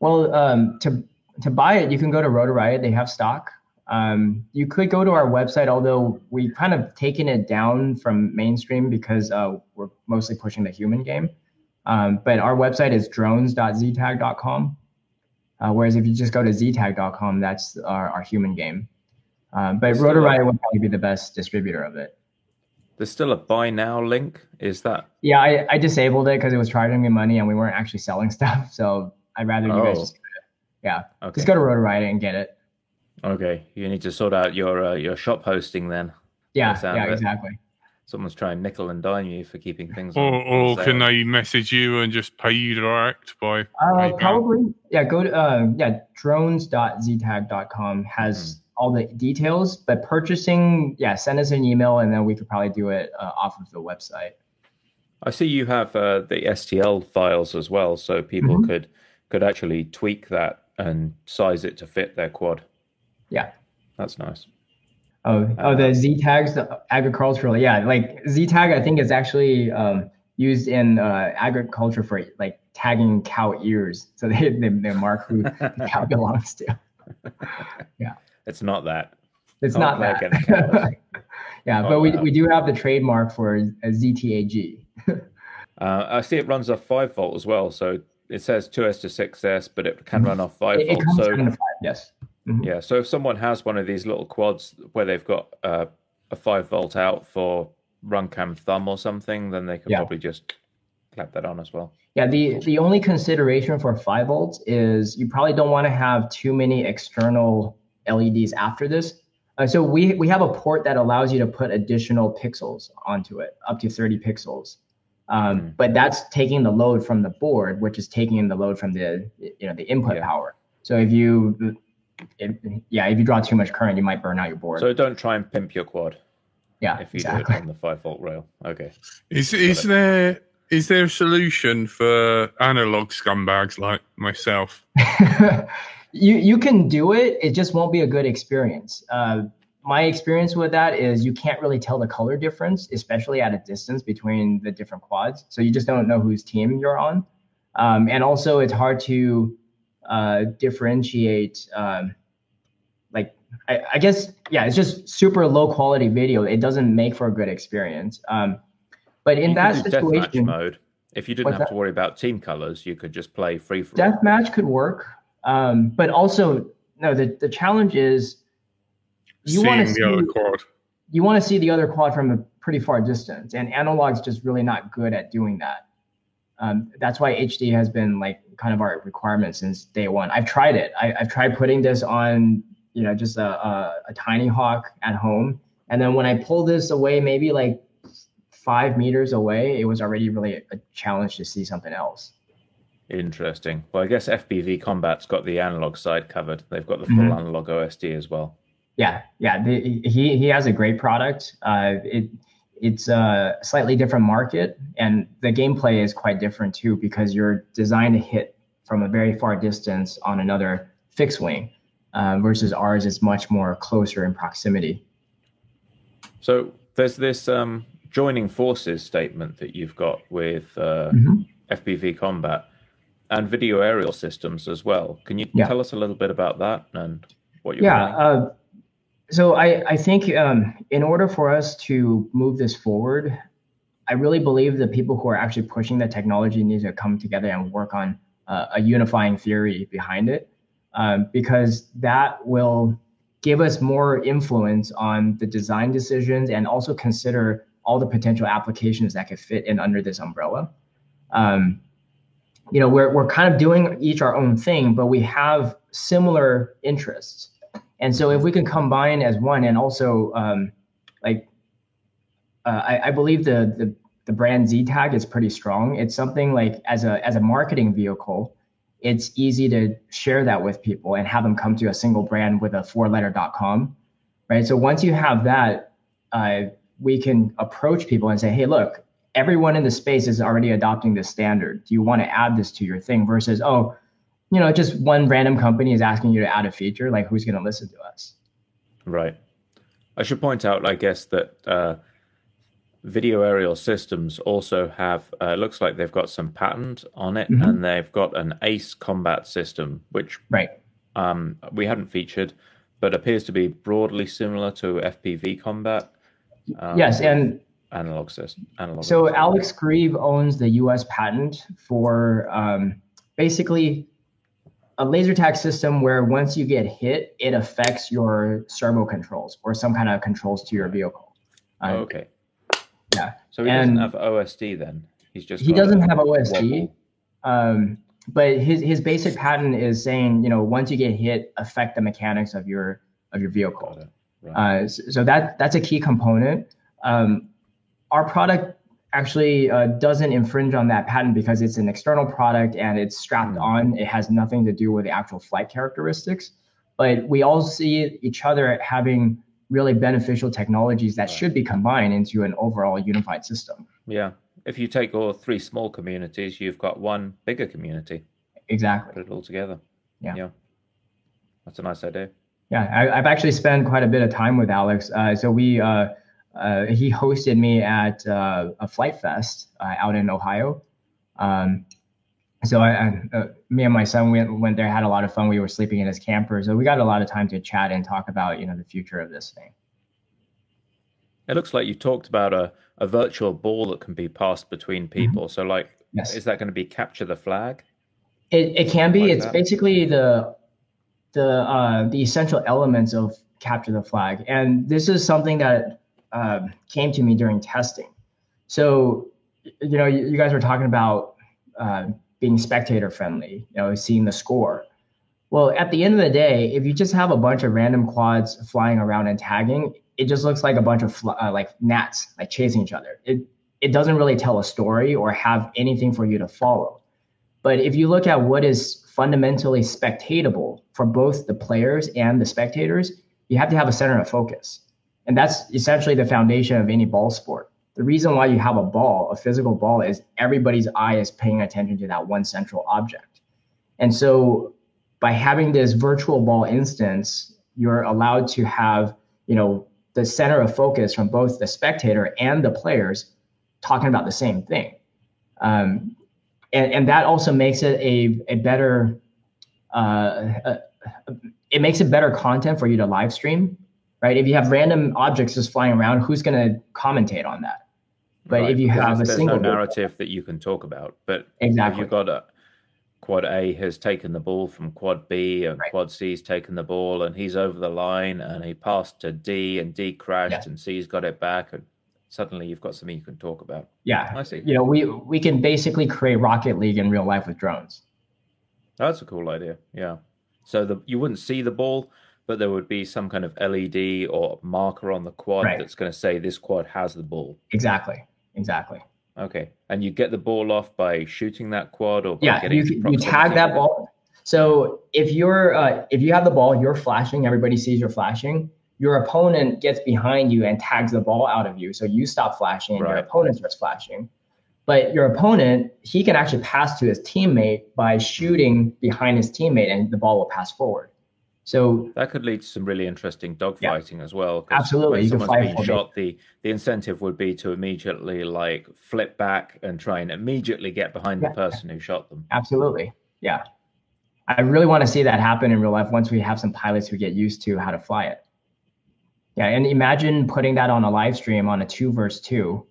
Well, um, to to buy it, you can go to Rotor Riot. They have stock. Um, you could go to our website, although we've kind of taken it down from mainstream because uh, we're mostly pushing the human game. Um, but our website is drones.ztag.com. Uh, whereas if you just go to ztag.com, that's our, our human game. Um, but Rotor Riot would probably be the best distributor of it. There's still a buy now link. Is that? Yeah, I, I disabled it because it was charging me money and we weren't actually selling [LAUGHS] stuff. So I'd rather you guys oh. just, yeah, okay. just go to Rotor Riot and get it. Okay, you need to sort out your uh, your shop hosting then. Yeah, yeah, exactly someone's trying nickel and dime you for keeping things. Or, or can they message you and just pay you direct by? Uh, probably, yeah. Go to uh, yeah drones.ztag.com has mm. All the details, but purchasing, yeah, send us an email and then we could probably do it uh, off of the website. I see you have uh, the STL files as well, so people mm-hmm. could could actually tweak that and size it to fit their quad. Yeah, that's nice. Oh, oh, uh, the Z tags, the agricultural. Yeah, like Z tag, I think is actually um, used in uh, agriculture for like tagging cow ears, so [LAUGHS] they they, they mark who the cow [LAUGHS] belongs to. [LAUGHS] yeah, it's not that. It's not, not that. [LAUGHS] yeah, but we, we do have the trademark for a ZTAG. uh, I see it runs off five volt as well, so it says 2S to 6S, but it can run off five it, volt. It so five, yes. Mm-hmm. Yeah, so if someone has one of these little quads where they've got uh, a five volt out for Runcam thumb or something, then they can yeah. probably just clap that on as well. Yeah, the the only consideration for five volts is you probably don't want to have too many external LEDs after this. Uh, so we we have a port that allows you to put additional pixels onto it, up to 30 pixels. Um, mm. But that's taking the load from the board, which is taking the load from the you know the input yeah. power. So if you it, yeah, if you draw too much current, you might burn out your board. So don't try and pimp your quad. Yeah, if you exactly. do it on the five volt rail. Okay. Is is there is there a solution for analog scumbags like myself? [LAUGHS] you you can do it. It just won't be a good experience. Uh, my experience with that is you can't really tell the color difference, especially at a distance between the different quads. So you just don't know whose team you're on, um, and also it's hard to uh, differentiate. Um, like I, I, guess yeah, it's just super low quality video. It doesn't make for a good experience. Um, but in you that situation, mode, if you didn't have that? to worry about team colors, you could just play free for deathmatch could work. Um, but also no, the the challenge is you want to see the other quad. You want to see the other quad from a pretty far distance, and analog's just really not good at doing that. Um, that's why HD has been like kind of our requirement since day one. I've tried it. I, have tried putting this on, you know, just a, a, a tiny hawk at home, and then when I pull this away, maybe like five meters away, it was already really a challenge to see something else. Interesting. Well, I guess FPV Combat's got the analog side covered. They've got the full mm-hmm. analog OSD as well. Yeah, yeah. The, he he has a great product. Uh, it it's a slightly different market and the gameplay is quite different too because you're designed to hit from a very far distance on another fixed wing uh, versus ours is much more closer in proximity so there's this um, joining forces statement that you've got with uh, mm-hmm. fpv combat and video aerial systems as well can you yeah. tell us a little bit about that and what you're yeah uh, so I, I think um, in order for us to move this forward, I really believe the people who are actually pushing the technology need to come together and work on uh, a unifying theory behind it, um, because that will give us more influence on the design decisions and also consider all the potential applications that could fit in under this umbrella. Um, you know, we're, we're kind of doing each our own thing, but we have similar interests. And so if we can combine as one and also um, like uh, I, I, believe the, the the brand Z tag is pretty strong. It's something like as a as a marketing vehicle, it's easy to share that with people and have them come to a single brand with a four letter .com, right? So once you have that, uh, we can approach people and say, hey, look, everyone in the space is already adopting this standard. Do you want to add this to your thing? Versus, oh, you know, just one random company is asking you to add a feature, like who's going to listen to us? Right. I should point out, I guess, that uh, video aerial systems also have, uh, looks like they've got some patent on it, mm-hmm. and they've got an ACE combat system, which right. um, we hadn't featured, but appears to be broadly similar to FPV combat. Um, yes, and analog system. Analog so system. Alex Grieve owns the U.S. patent for um, basically a laser tag system where once you get hit, it affects your servo controls or some kind of controls to your vehicle. Um, okay. Yeah. So he and doesn't have OSD then. He's just he doesn't have OSD. Um, but his his basic patent is saying you know once you get hit, affect the mechanics of your of your vehicle. Right. Uh, so, so, that that's a key component. Um, our product actually uh, doesn't infringe on that patent because it's an external product and it's strapped mm-hmm. on. It has nothing to do with the actual flight characteristics. But we all see each other having really beneficial technologies that should be combined into an overall unified system. Yeah. If you take all three small communities, you've got one bigger community. Exactly. Put it all together. Yeah. Yeah. That's a nice idea. Yeah, I, have actually spent quite a bit of time with Alex. Uh, so we uh, uh, he [LAUGHS] hosted me at uh, a Flite Fest uh, out in Ohio. Um, so I, uh, me and my son went, went there, had a lot of fun. We were sleeping in his camper, so we got a lot of time to chat and talk about you know the future of this thing. It looks like you talked about a, a virtual ball that can be passed between mm-hmm. people. Mm-hmm. So like, yes. is that going to be capture the flag? It, it can be. Like it's that? basically the the uh, the essential elements of capture the flag, and this is something that uh, came to me during testing. So, you know, you, you guys were talking about uh, being spectator friendly, you know, seeing the score. Well, at the end of the day, if you just have a bunch of random quads flying around and tagging, it just looks like a bunch of uh, like gnats like chasing each other. It it doesn't really tell a story or have anything for you to follow. But if you look at what is fundamentally spectatable for both the players and the spectators, you have to have a center of focus. And that's essentially the foundation of any ball sport. The reason why you have a ball, a physical ball, is everybody's eye is paying attention to that one central object. And so by having this virtual ball instance, you're allowed to have, you know, the center of focus from both the spectator and the players talking about the same thing. Um, and, and that also makes it a, a better, uh, a, it makes it better content for you to live stream right? If you have random objects just flying around, who's going to commentate on that? But right, if you have a single no narrative that you can talk about, but exactly, you've got a quad A has taken the ball from quad B, and right. quad C's taken the ball, and he's over the line, and he passed to D, and D crashed, yeah. and C's got it back, and suddenly you've got something you can talk about. Yeah, I see. You know, we we can basically create Rocket League in real life with drones. That's a cool idea. Yeah. So the you wouldn't see the ball, but there would be some kind of LED or marker on the quad right. that's going to say this quad has the ball. Exactly. Exactly. Okay. And you get the ball off by shooting that quad or yeah, you, you tag that ball. So if you're uh, if you have the ball, you're flashing. Everybody sees you're flashing. Your opponent gets behind you and tags the ball out of you. So you stop flashing, and right. your opponent starts flashing. But your opponent, he can actually pass to his teammate by shooting behind his teammate, and the ball will pass forward. So that could lead to some really interesting dogfighting yeah, as well. Absolutely, when someone's being shot, the the incentive would be to immediately like flip back and try and immediately get behind yeah. the person who shot them. Absolutely, yeah. I really want to see that happen in real life once we have some pilots who get used to how to fly it. Yeah, and imagine putting that on a live stream on a two versus two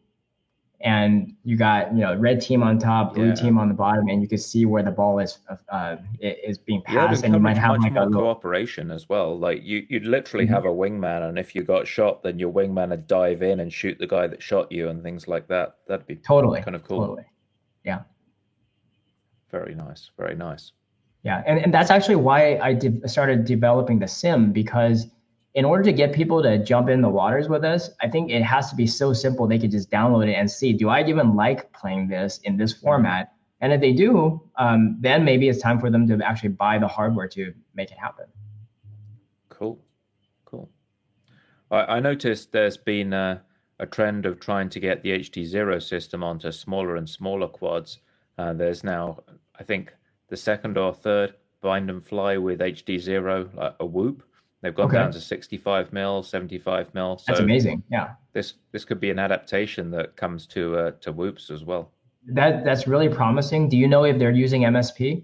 and you got you know red team on top, blue yeah. team on the bottom, and you can see where the ball is uh, is being passed, and you might have much like more a cooperation as well. Like you, you'd literally mm-hmm. have a wingman, and if you got shot, then your wingman would dive in and shoot the guy that shot you, and things like that. That'd be totally kind of cool. Totally, yeah. Very nice, very nice. Yeah, and, and that's actually why I de- started developing the sim because in order to get people to jump in the waters with us, I think it has to be so simple they could just download it and see, do I even like playing this in this format? And if they do, um, then maybe it's time for them to actually buy the hardware to make it happen. Cool, cool. I, I noticed there's been a, a, trend of trying to get the HD Zero system onto smaller and smaller quads. Uh, there's now, I think, the second or third bind and fly with HD Zero, uh, a Whoop They've gone okay. down to 65 mil, 75 mil. So That's amazing. Yeah. This this could be an adaptation that comes to uh, to Whoops as well. That that's really promising. Do you know if they're using MSP?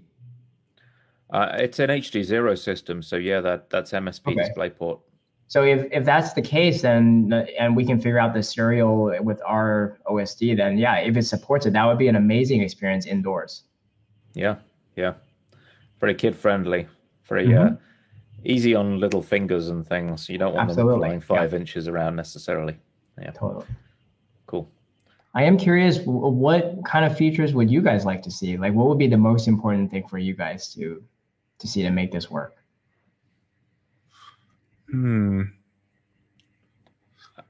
Uh, it's an HD zero system, so yeah, that that's MSP okay. DisplayPort. So if, if that's the case, then and we can figure out the serial with our OSD, then yeah, if it supports it, that would be an amazing experience indoors. Yeah, yeah, very kid friendly, very mm-hmm. uh, easy on little fingers and things. You don't want Absolutely. them flying five yeah. inches around necessarily. Yeah, totally. Cool. I am curious, what kind of features would you guys like to see? Like, what would be the most important thing for you guys to to see to make this work? Hmm.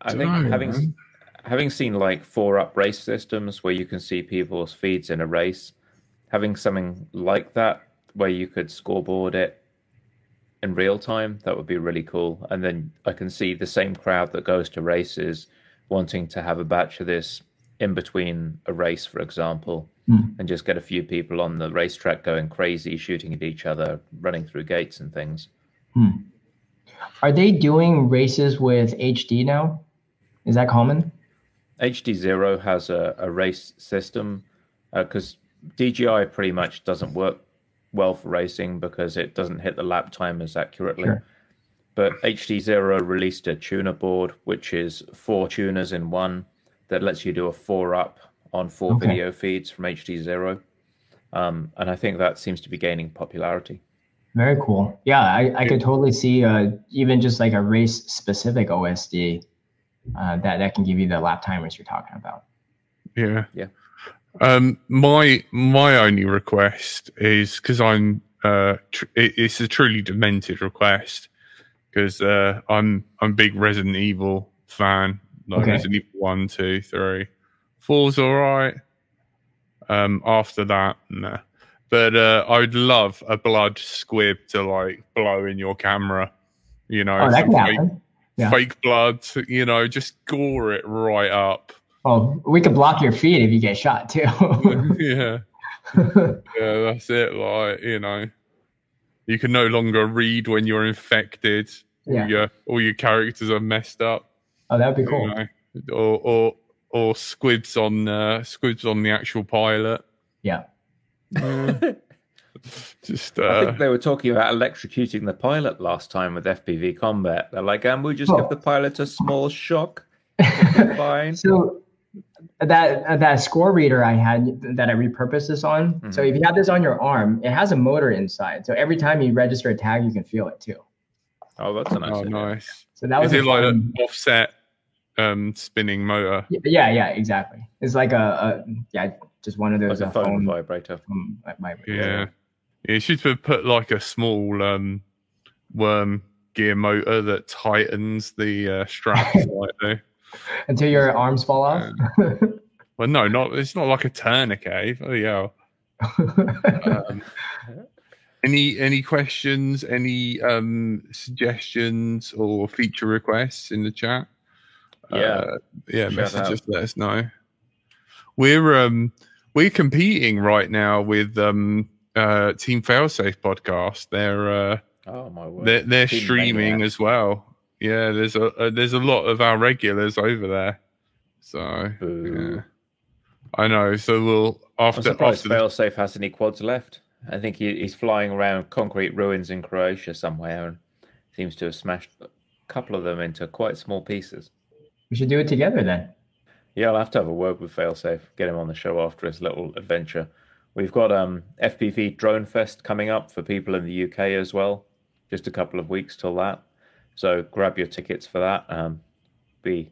I think know, having man. having seen like four up race systems where you can see people's feeds in a race, having something like that where you could scoreboard it in real time, that would be really cool. And then I can see the same crowd that goes to races wanting to have a batch of this in between a race, for example, mm. and just get a few people on the racetrack going crazy, shooting at each other, running through gates and things. Mm. Are they doing races with HD now? Is that common? HD Zero has a, a race system because uh, DJI pretty much doesn't work well for racing because it doesn't hit the lap timers accurately. Sure. But HD Zero released a tuner board, which is four tuners in one, that lets you do a four up on four okay. video feeds from HD Zero. Um, and I think that seems to be gaining popularity. Very cool. Yeah, I, I could totally see uh, even just like a race specific OSD uh, that that can give you the lap timers you're talking about. Yeah, yeah. Um, my my only request is because I'm uh, tr- it's a truly demented request because uh, I'm I'm a big Resident Evil fan. Like okay. Resident Evil one, two, three, four's all right. Um, after that, nah. But uh, I'd love a blood squib to like blow in your camera. You know, oh, fake. Yeah. fake blood. You know, just gore it right up. Oh, we could block your feed if you get shot too. [LAUGHS] yeah, [LAUGHS] yeah, that's it. Like you know, you can no longer read when you're infected. Yeah. All your all your characters are messed up. Oh, that'd be cool. You know? Or or or squibs on uh, squibs on the actual pilot. Yeah. [LAUGHS] just uh, I think they were talking about electrocuting the pilot last time with FPV combat. They're like, um, we'll just oh. give the pilot a small shock. Fine. so that that score reader I had that I repurposed this on. Mm-hmm. So if you have this on your arm, it has a motor inside. So every time you register a tag, you can feel it too. Oh, that's a nice. Oh, nice. So that was Is it like an offset um, spinning motor? Yeah, yeah, exactly. It's like a, a yeah, just one of those like a phone, phone vibrator. From, like, yeah. yeah, you should put like a small um, worm gear motor that tightens the uh, strap [LAUGHS] slightly until your arms fall off. well, no, not it's not like a tourniquet. Oh yeah. um, any any questions? Any um, suggestions or feature requests in the chat? Yeah, uh, yeah. Message just let us know. We're um we're competing right now with um uh Team Failsafe podcast. They're uh oh my word. They're, they're streaming as well. Yeah, there's a uh, there's a lot of our regulars over there. So yeah. I know. So we'll after. I'm surprised after Failsafe has any quads left. I think he, he's flying around concrete ruins in Croatia somewhere and seems to have smashed a couple of them into quite small pieces. We should do it together then. Yeah, I'll have to have a word with Failsafe, get him on the show after his little adventure. We've got um, FPV Drone Fest coming up for people in the UK as well. Just a couple of weeks till that. So grab your tickets for that. Um, be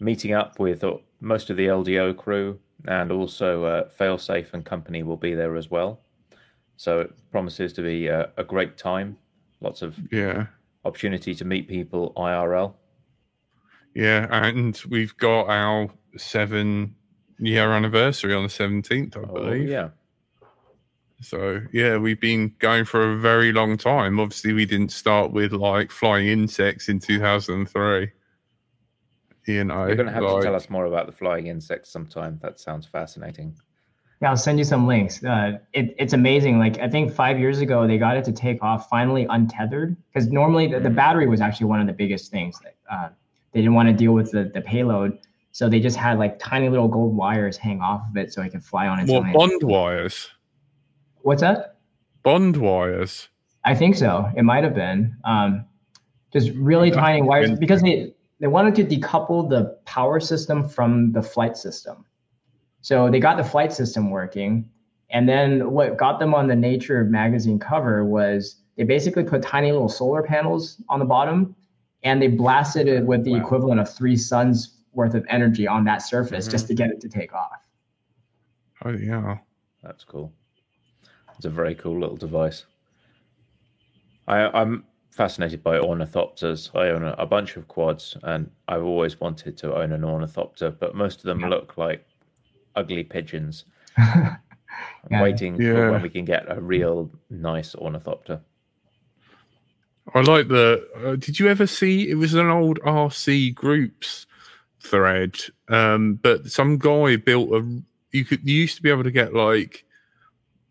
meeting up with uh, most of the LDO crew and also uh, Failsafe and company will be there as well. So it promises to be a, a great time. Lots of yeah opportunity to meet people IRL. Yeah, and we've got our seven year anniversary on the seventeenth, I oh, believe. Yeah. So yeah, we've been going for a very long time. Obviously, we didn't start with like flying insects in two thousand and three. You know, you're going to have like, to tell us more about the flying insects sometime. That sounds fascinating. Yeah, I'll send you some links. Uh, it, it's amazing. Like I think five years ago, they got it to take off finally untethered because normally the, the, mm. battery was actually one of the biggest things that uh, they didn't want to deal with the, the payload. So they just had like tiny little gold wires hang off of it so it could fly on its More own. bond wires. What's that? Bond wires. I think so. It might have been. Um, just really tiny wires because they, they wanted to decouple the power system from the flight system. So they got the flight system working. And then what got them on the Nature magazine cover was they basically put tiny little solar panels on the bottom and they blasted it with the wow. equivalent of three suns worth of energy on that surface mm-hmm. just to get it to take off. Oh, yeah. That's cool. It's a very cool little device. I, am fascinated by ornithopters. I own a, a, bunch of quads and I've always wanted to own an ornithopter, but most of them yeah. look like ugly pigeons. [LAUGHS] I'm yeah. waiting yeah. for when we can get a real nice ornithopter. I like the. Uh, did you ever see? It was an old RC groups thread, um, but some guy built a. You could you used to be able to get like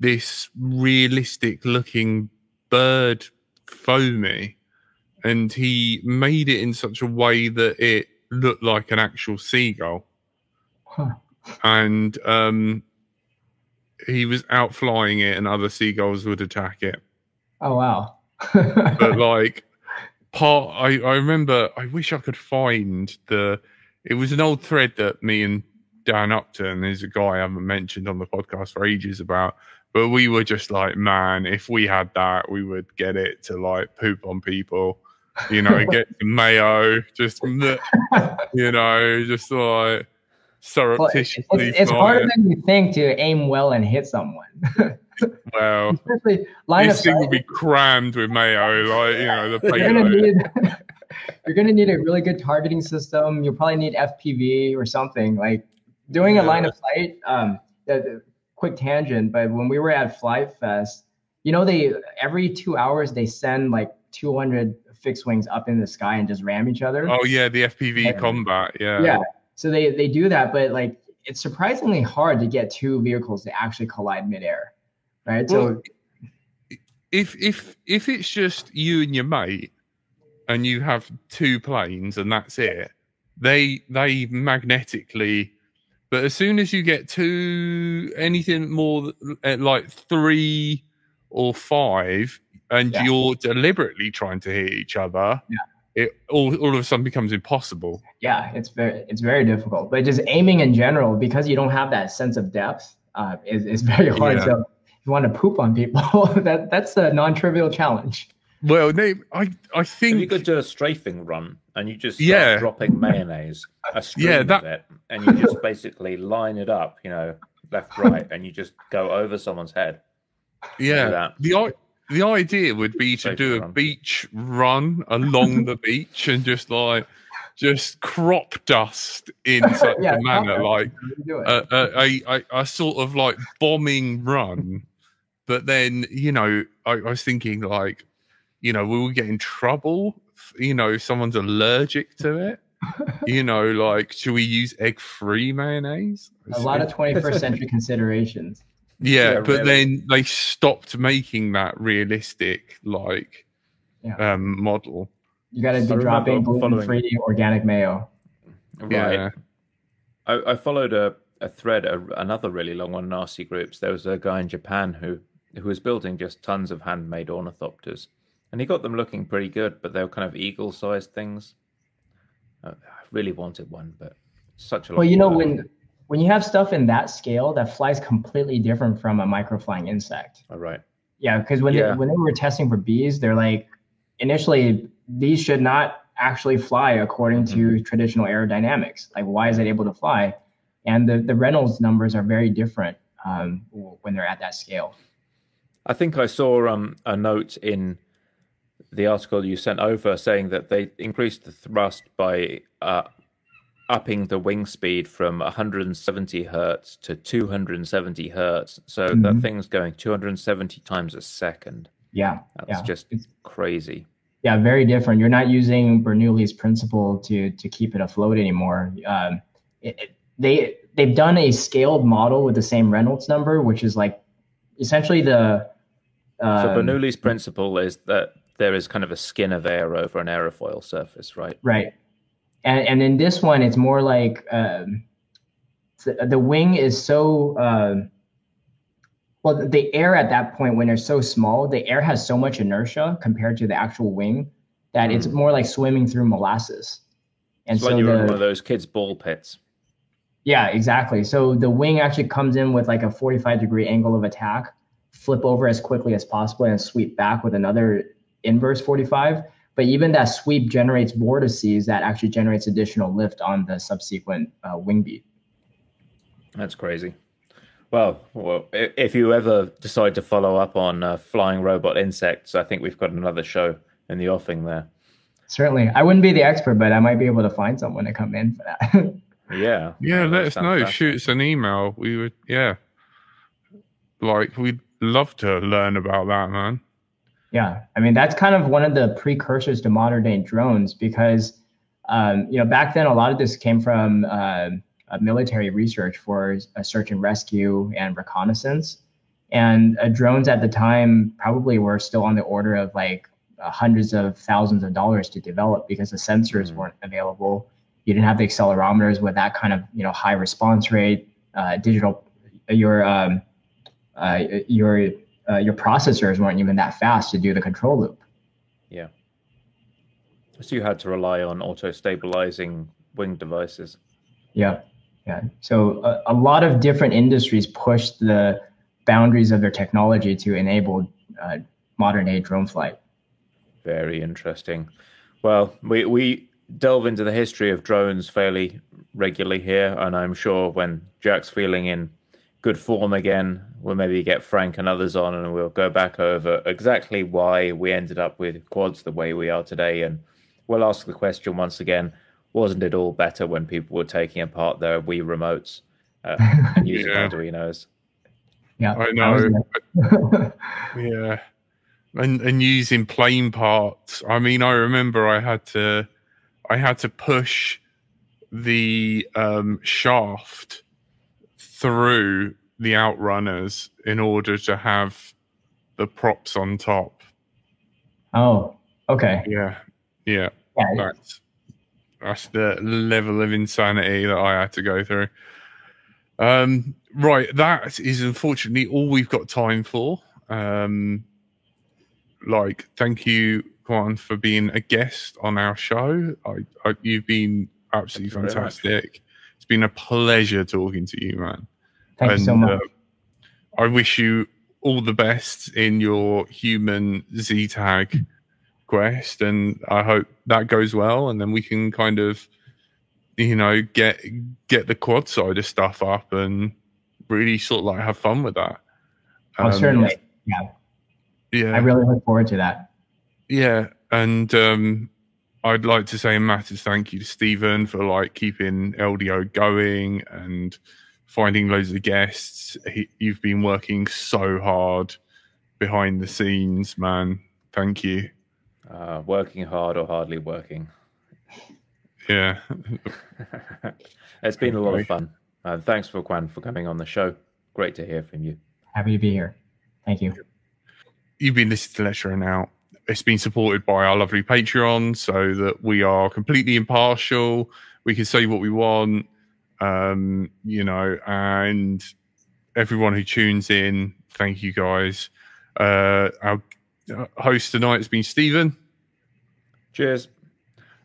this realistic looking bird foamy, and he made it in such a way that it looked like an actual seagull. Huh. And um, he was out flying it, and other seagulls would attack it. Oh wow. [LAUGHS] But like, [LAUGHS] part I, I remember. I wish I could find the. It was an old thread that me and Dan Upton is a guy I haven't mentioned on the podcast for ages about. But we were just like, man, if we had that, we would get it to like poop on people, you know, [LAUGHS] get mayo, just you know, just like Well, it's, surreptitiously. it's, it's harder than you think to aim well and hit someone. Well, [LAUGHS] Especially line this thing would be crammed with mayo, like you know, the You're gonna need [LAUGHS] you're gonna need a really good targeting system. You'll probably need FPV or something like doing a line of sight. Um, the- quick tangent, but when we were at Flite Fest, you know, they every two hours they send like 200 fixed wings up in the sky and just ram each other. Oh yeah, the FPV Yeah. combat. Yeah. yeah. So they they do that, but like it's surprisingly hard to get two vehicles to actually collide midair, right? So Well, if if if it's just you and your mate, and you have two planes and that's it, they they magnetically. But as soon as you get to anything more like three or five, and Yeah. you're deliberately trying to hit each other, Yeah. it all all of a sudden becomes impossible. yeah, it's very it's very difficult. But just aiming in general, because you don't have that sense of depth, uh, is is very hard. Yeah. So if you want to poop on people, [LAUGHS] that that's a non-trivial challenge. Well, they, I I If think you could do a strafing run and you just start Yeah. dropping mayonnaise, a stream [LAUGHS] Yeah, of that- it, and you just basically line it up, you know, left, right, and you just go over someone's head. Yeah, that. the i- the idea would be to do a run. beach run along the [LAUGHS] beach and just like just crop dust in [LAUGHS] such Yeah, a manner, like a, a, a, a sort of like bombing run. But then, you know, I, I was thinking like, you know, will we get in trouble? You know, if someone's allergic to it. [LAUGHS] You know, like, should we use egg-free mayonnaise? a lot of 21st century [LAUGHS] considerations. Yeah, Yeah, but really. then they stopped making that realistic like Yeah. um model. You got to be I dropping remember gluten-free organic mayo. Right. Yeah. I, I followed a, a thread, a, another really long one, RC groups. There was a guy in Japan who who was building just tons of handmade ornithopters, and he got them looking pretty good, but they were kind of eagle-sized things. Uh, I really wanted one, but such a Well, you know way. when when you have stuff in that scale that flies completely different from a microflying insect. All right. Yeah, because when Yeah. they, when they were testing for bees, they're like, initially these should not actually fly according to traditional aerodynamics. Like, why is it able to fly? And the the Reynolds numbers are very different um, when they're at that scale. I think I saw um, a note in the article you sent over saying that they increased the thrust by uh, upping the wing speed from 170 hertz to 270 hertz. So that Mhm. thing's going 270 times a second. Yeah, That's yeah, just It's- crazy. yeah, very different. You're not using Bernoulli's principle to to keep it afloat anymore. Um, it, it- they they've done a scaled model with the same Reynolds number, which is like essentially the So um, Bernoulli's principle is that there is kind of a skin of air over an aerofoil surface, right? right, and and in this one, it's more like um, the, the wing is so. Um, well, the air at that point, when they're so small, the air has so much inertia compared to the actual wing that it's more like swimming through molasses. And It's so like you're in one of those kids' ball pits. Yeah, exactly. So the wing actually comes in with like a 45 degree angle of attack, flip over as quickly as possible, and sweep back with another inverse 45. But even that sweep generates vortices that actually generates additional lift on the subsequent uh, wing beat. That's crazy. Well, well, if you ever decide to follow up on uh, flying robot insects, I think we've got another show in the offing there. Certainly, I wouldn't be the expert, but I might be able to find someone to come in for that. [LAUGHS] Yeah. Yeah, let us know. fascinating. Shoot us an email. We would yeah. Like we'd love to learn about that, man. Yeah, I mean that's kind of one of the precursors to modern day drones because um, you know back then a lot of this came from uh, military research for search and rescue and reconnaissance, and uh, drones at the time probably were still on the order of like uh, hundreds of thousands of dollars to develop because the sensors mm. weren't available. You didn't have the accelerometers with that kind of you know high response rate. Uh, digital, your um, uh, your uh, your processors weren't even that fast to do the control loop. Yeah. So you had to rely on auto stabilizing wing devices. Yeah, yeah. So a, a, lot of different industries pushed the boundaries of their technology to enable uh, modern day drone flight. Very interesting. Well, we we delve into the history of drones fairly regularly here, and I'm sure when Jack's feeling in good form again, we'll maybe get Frank and others on, and we'll go back over exactly why we ended up with quads the way we are today, and we'll ask the question once again: Wasn't it all better when people were taking apart their Wii remotes uh, [LAUGHS] and using yeah. Arduino's? Yeah, I know. [LAUGHS] yeah, and and using plane parts. I mean, I remember I had to, I had to push the um, shaft through the outrunners in order to have the props on top. Oh, okay. Yeah, yeah. yeah that's that's the level of insanity that I had to go through. Um, right, that is unfortunately all we've got time for. Um, like, thank you, Quan, for being a guest on our show. I, I you've been absolutely fantastic. It's been a pleasure talking to you, man. Thank and, you so much. Uh, I wish you all the best in your human ZTAG quest, and I hope that goes well. And then we can kind of, you know, get get the quad side of stuff up and really sort of like have fun with that. Oh, um, certainly, yeah, yeah. I really look forward to that. Yeah, and um, I'd like to say a massive thank you to Stephen for like keeping LDO going and finding loads of guests. He, you've been working so hard behind the scenes, man. Thank you. Uh, working hard or hardly working. Yeah. [LAUGHS] it's been a lot of fun. Uh, thanks for Quan for coming on the show. Great to hear from you. Happy to be here. Thank you. You've been listening to Lecture Now it's been supported by our lovely Patreon so that we are completely impartial. We can say what we want, um, you know, and everyone who tunes in, thank you guys. Uh, our host tonight has been Stephen. Cheers.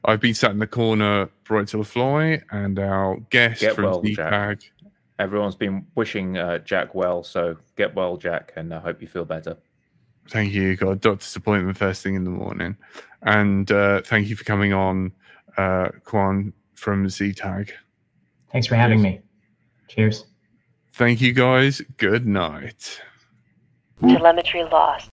I've been sat in the corner, bright to the fly, and our guest get from well, Jack. Everyone's been wishing uh, Jack well, so get well, Jack, and I hope you feel better. Thank you. Got a doctor's appointment first thing in the morning. And uh, thank you for coming on, uh, Quan from ZTAG. Thanks for having Cheers. me. Cheers. Thank you, guys. Good night. Telemetry lost.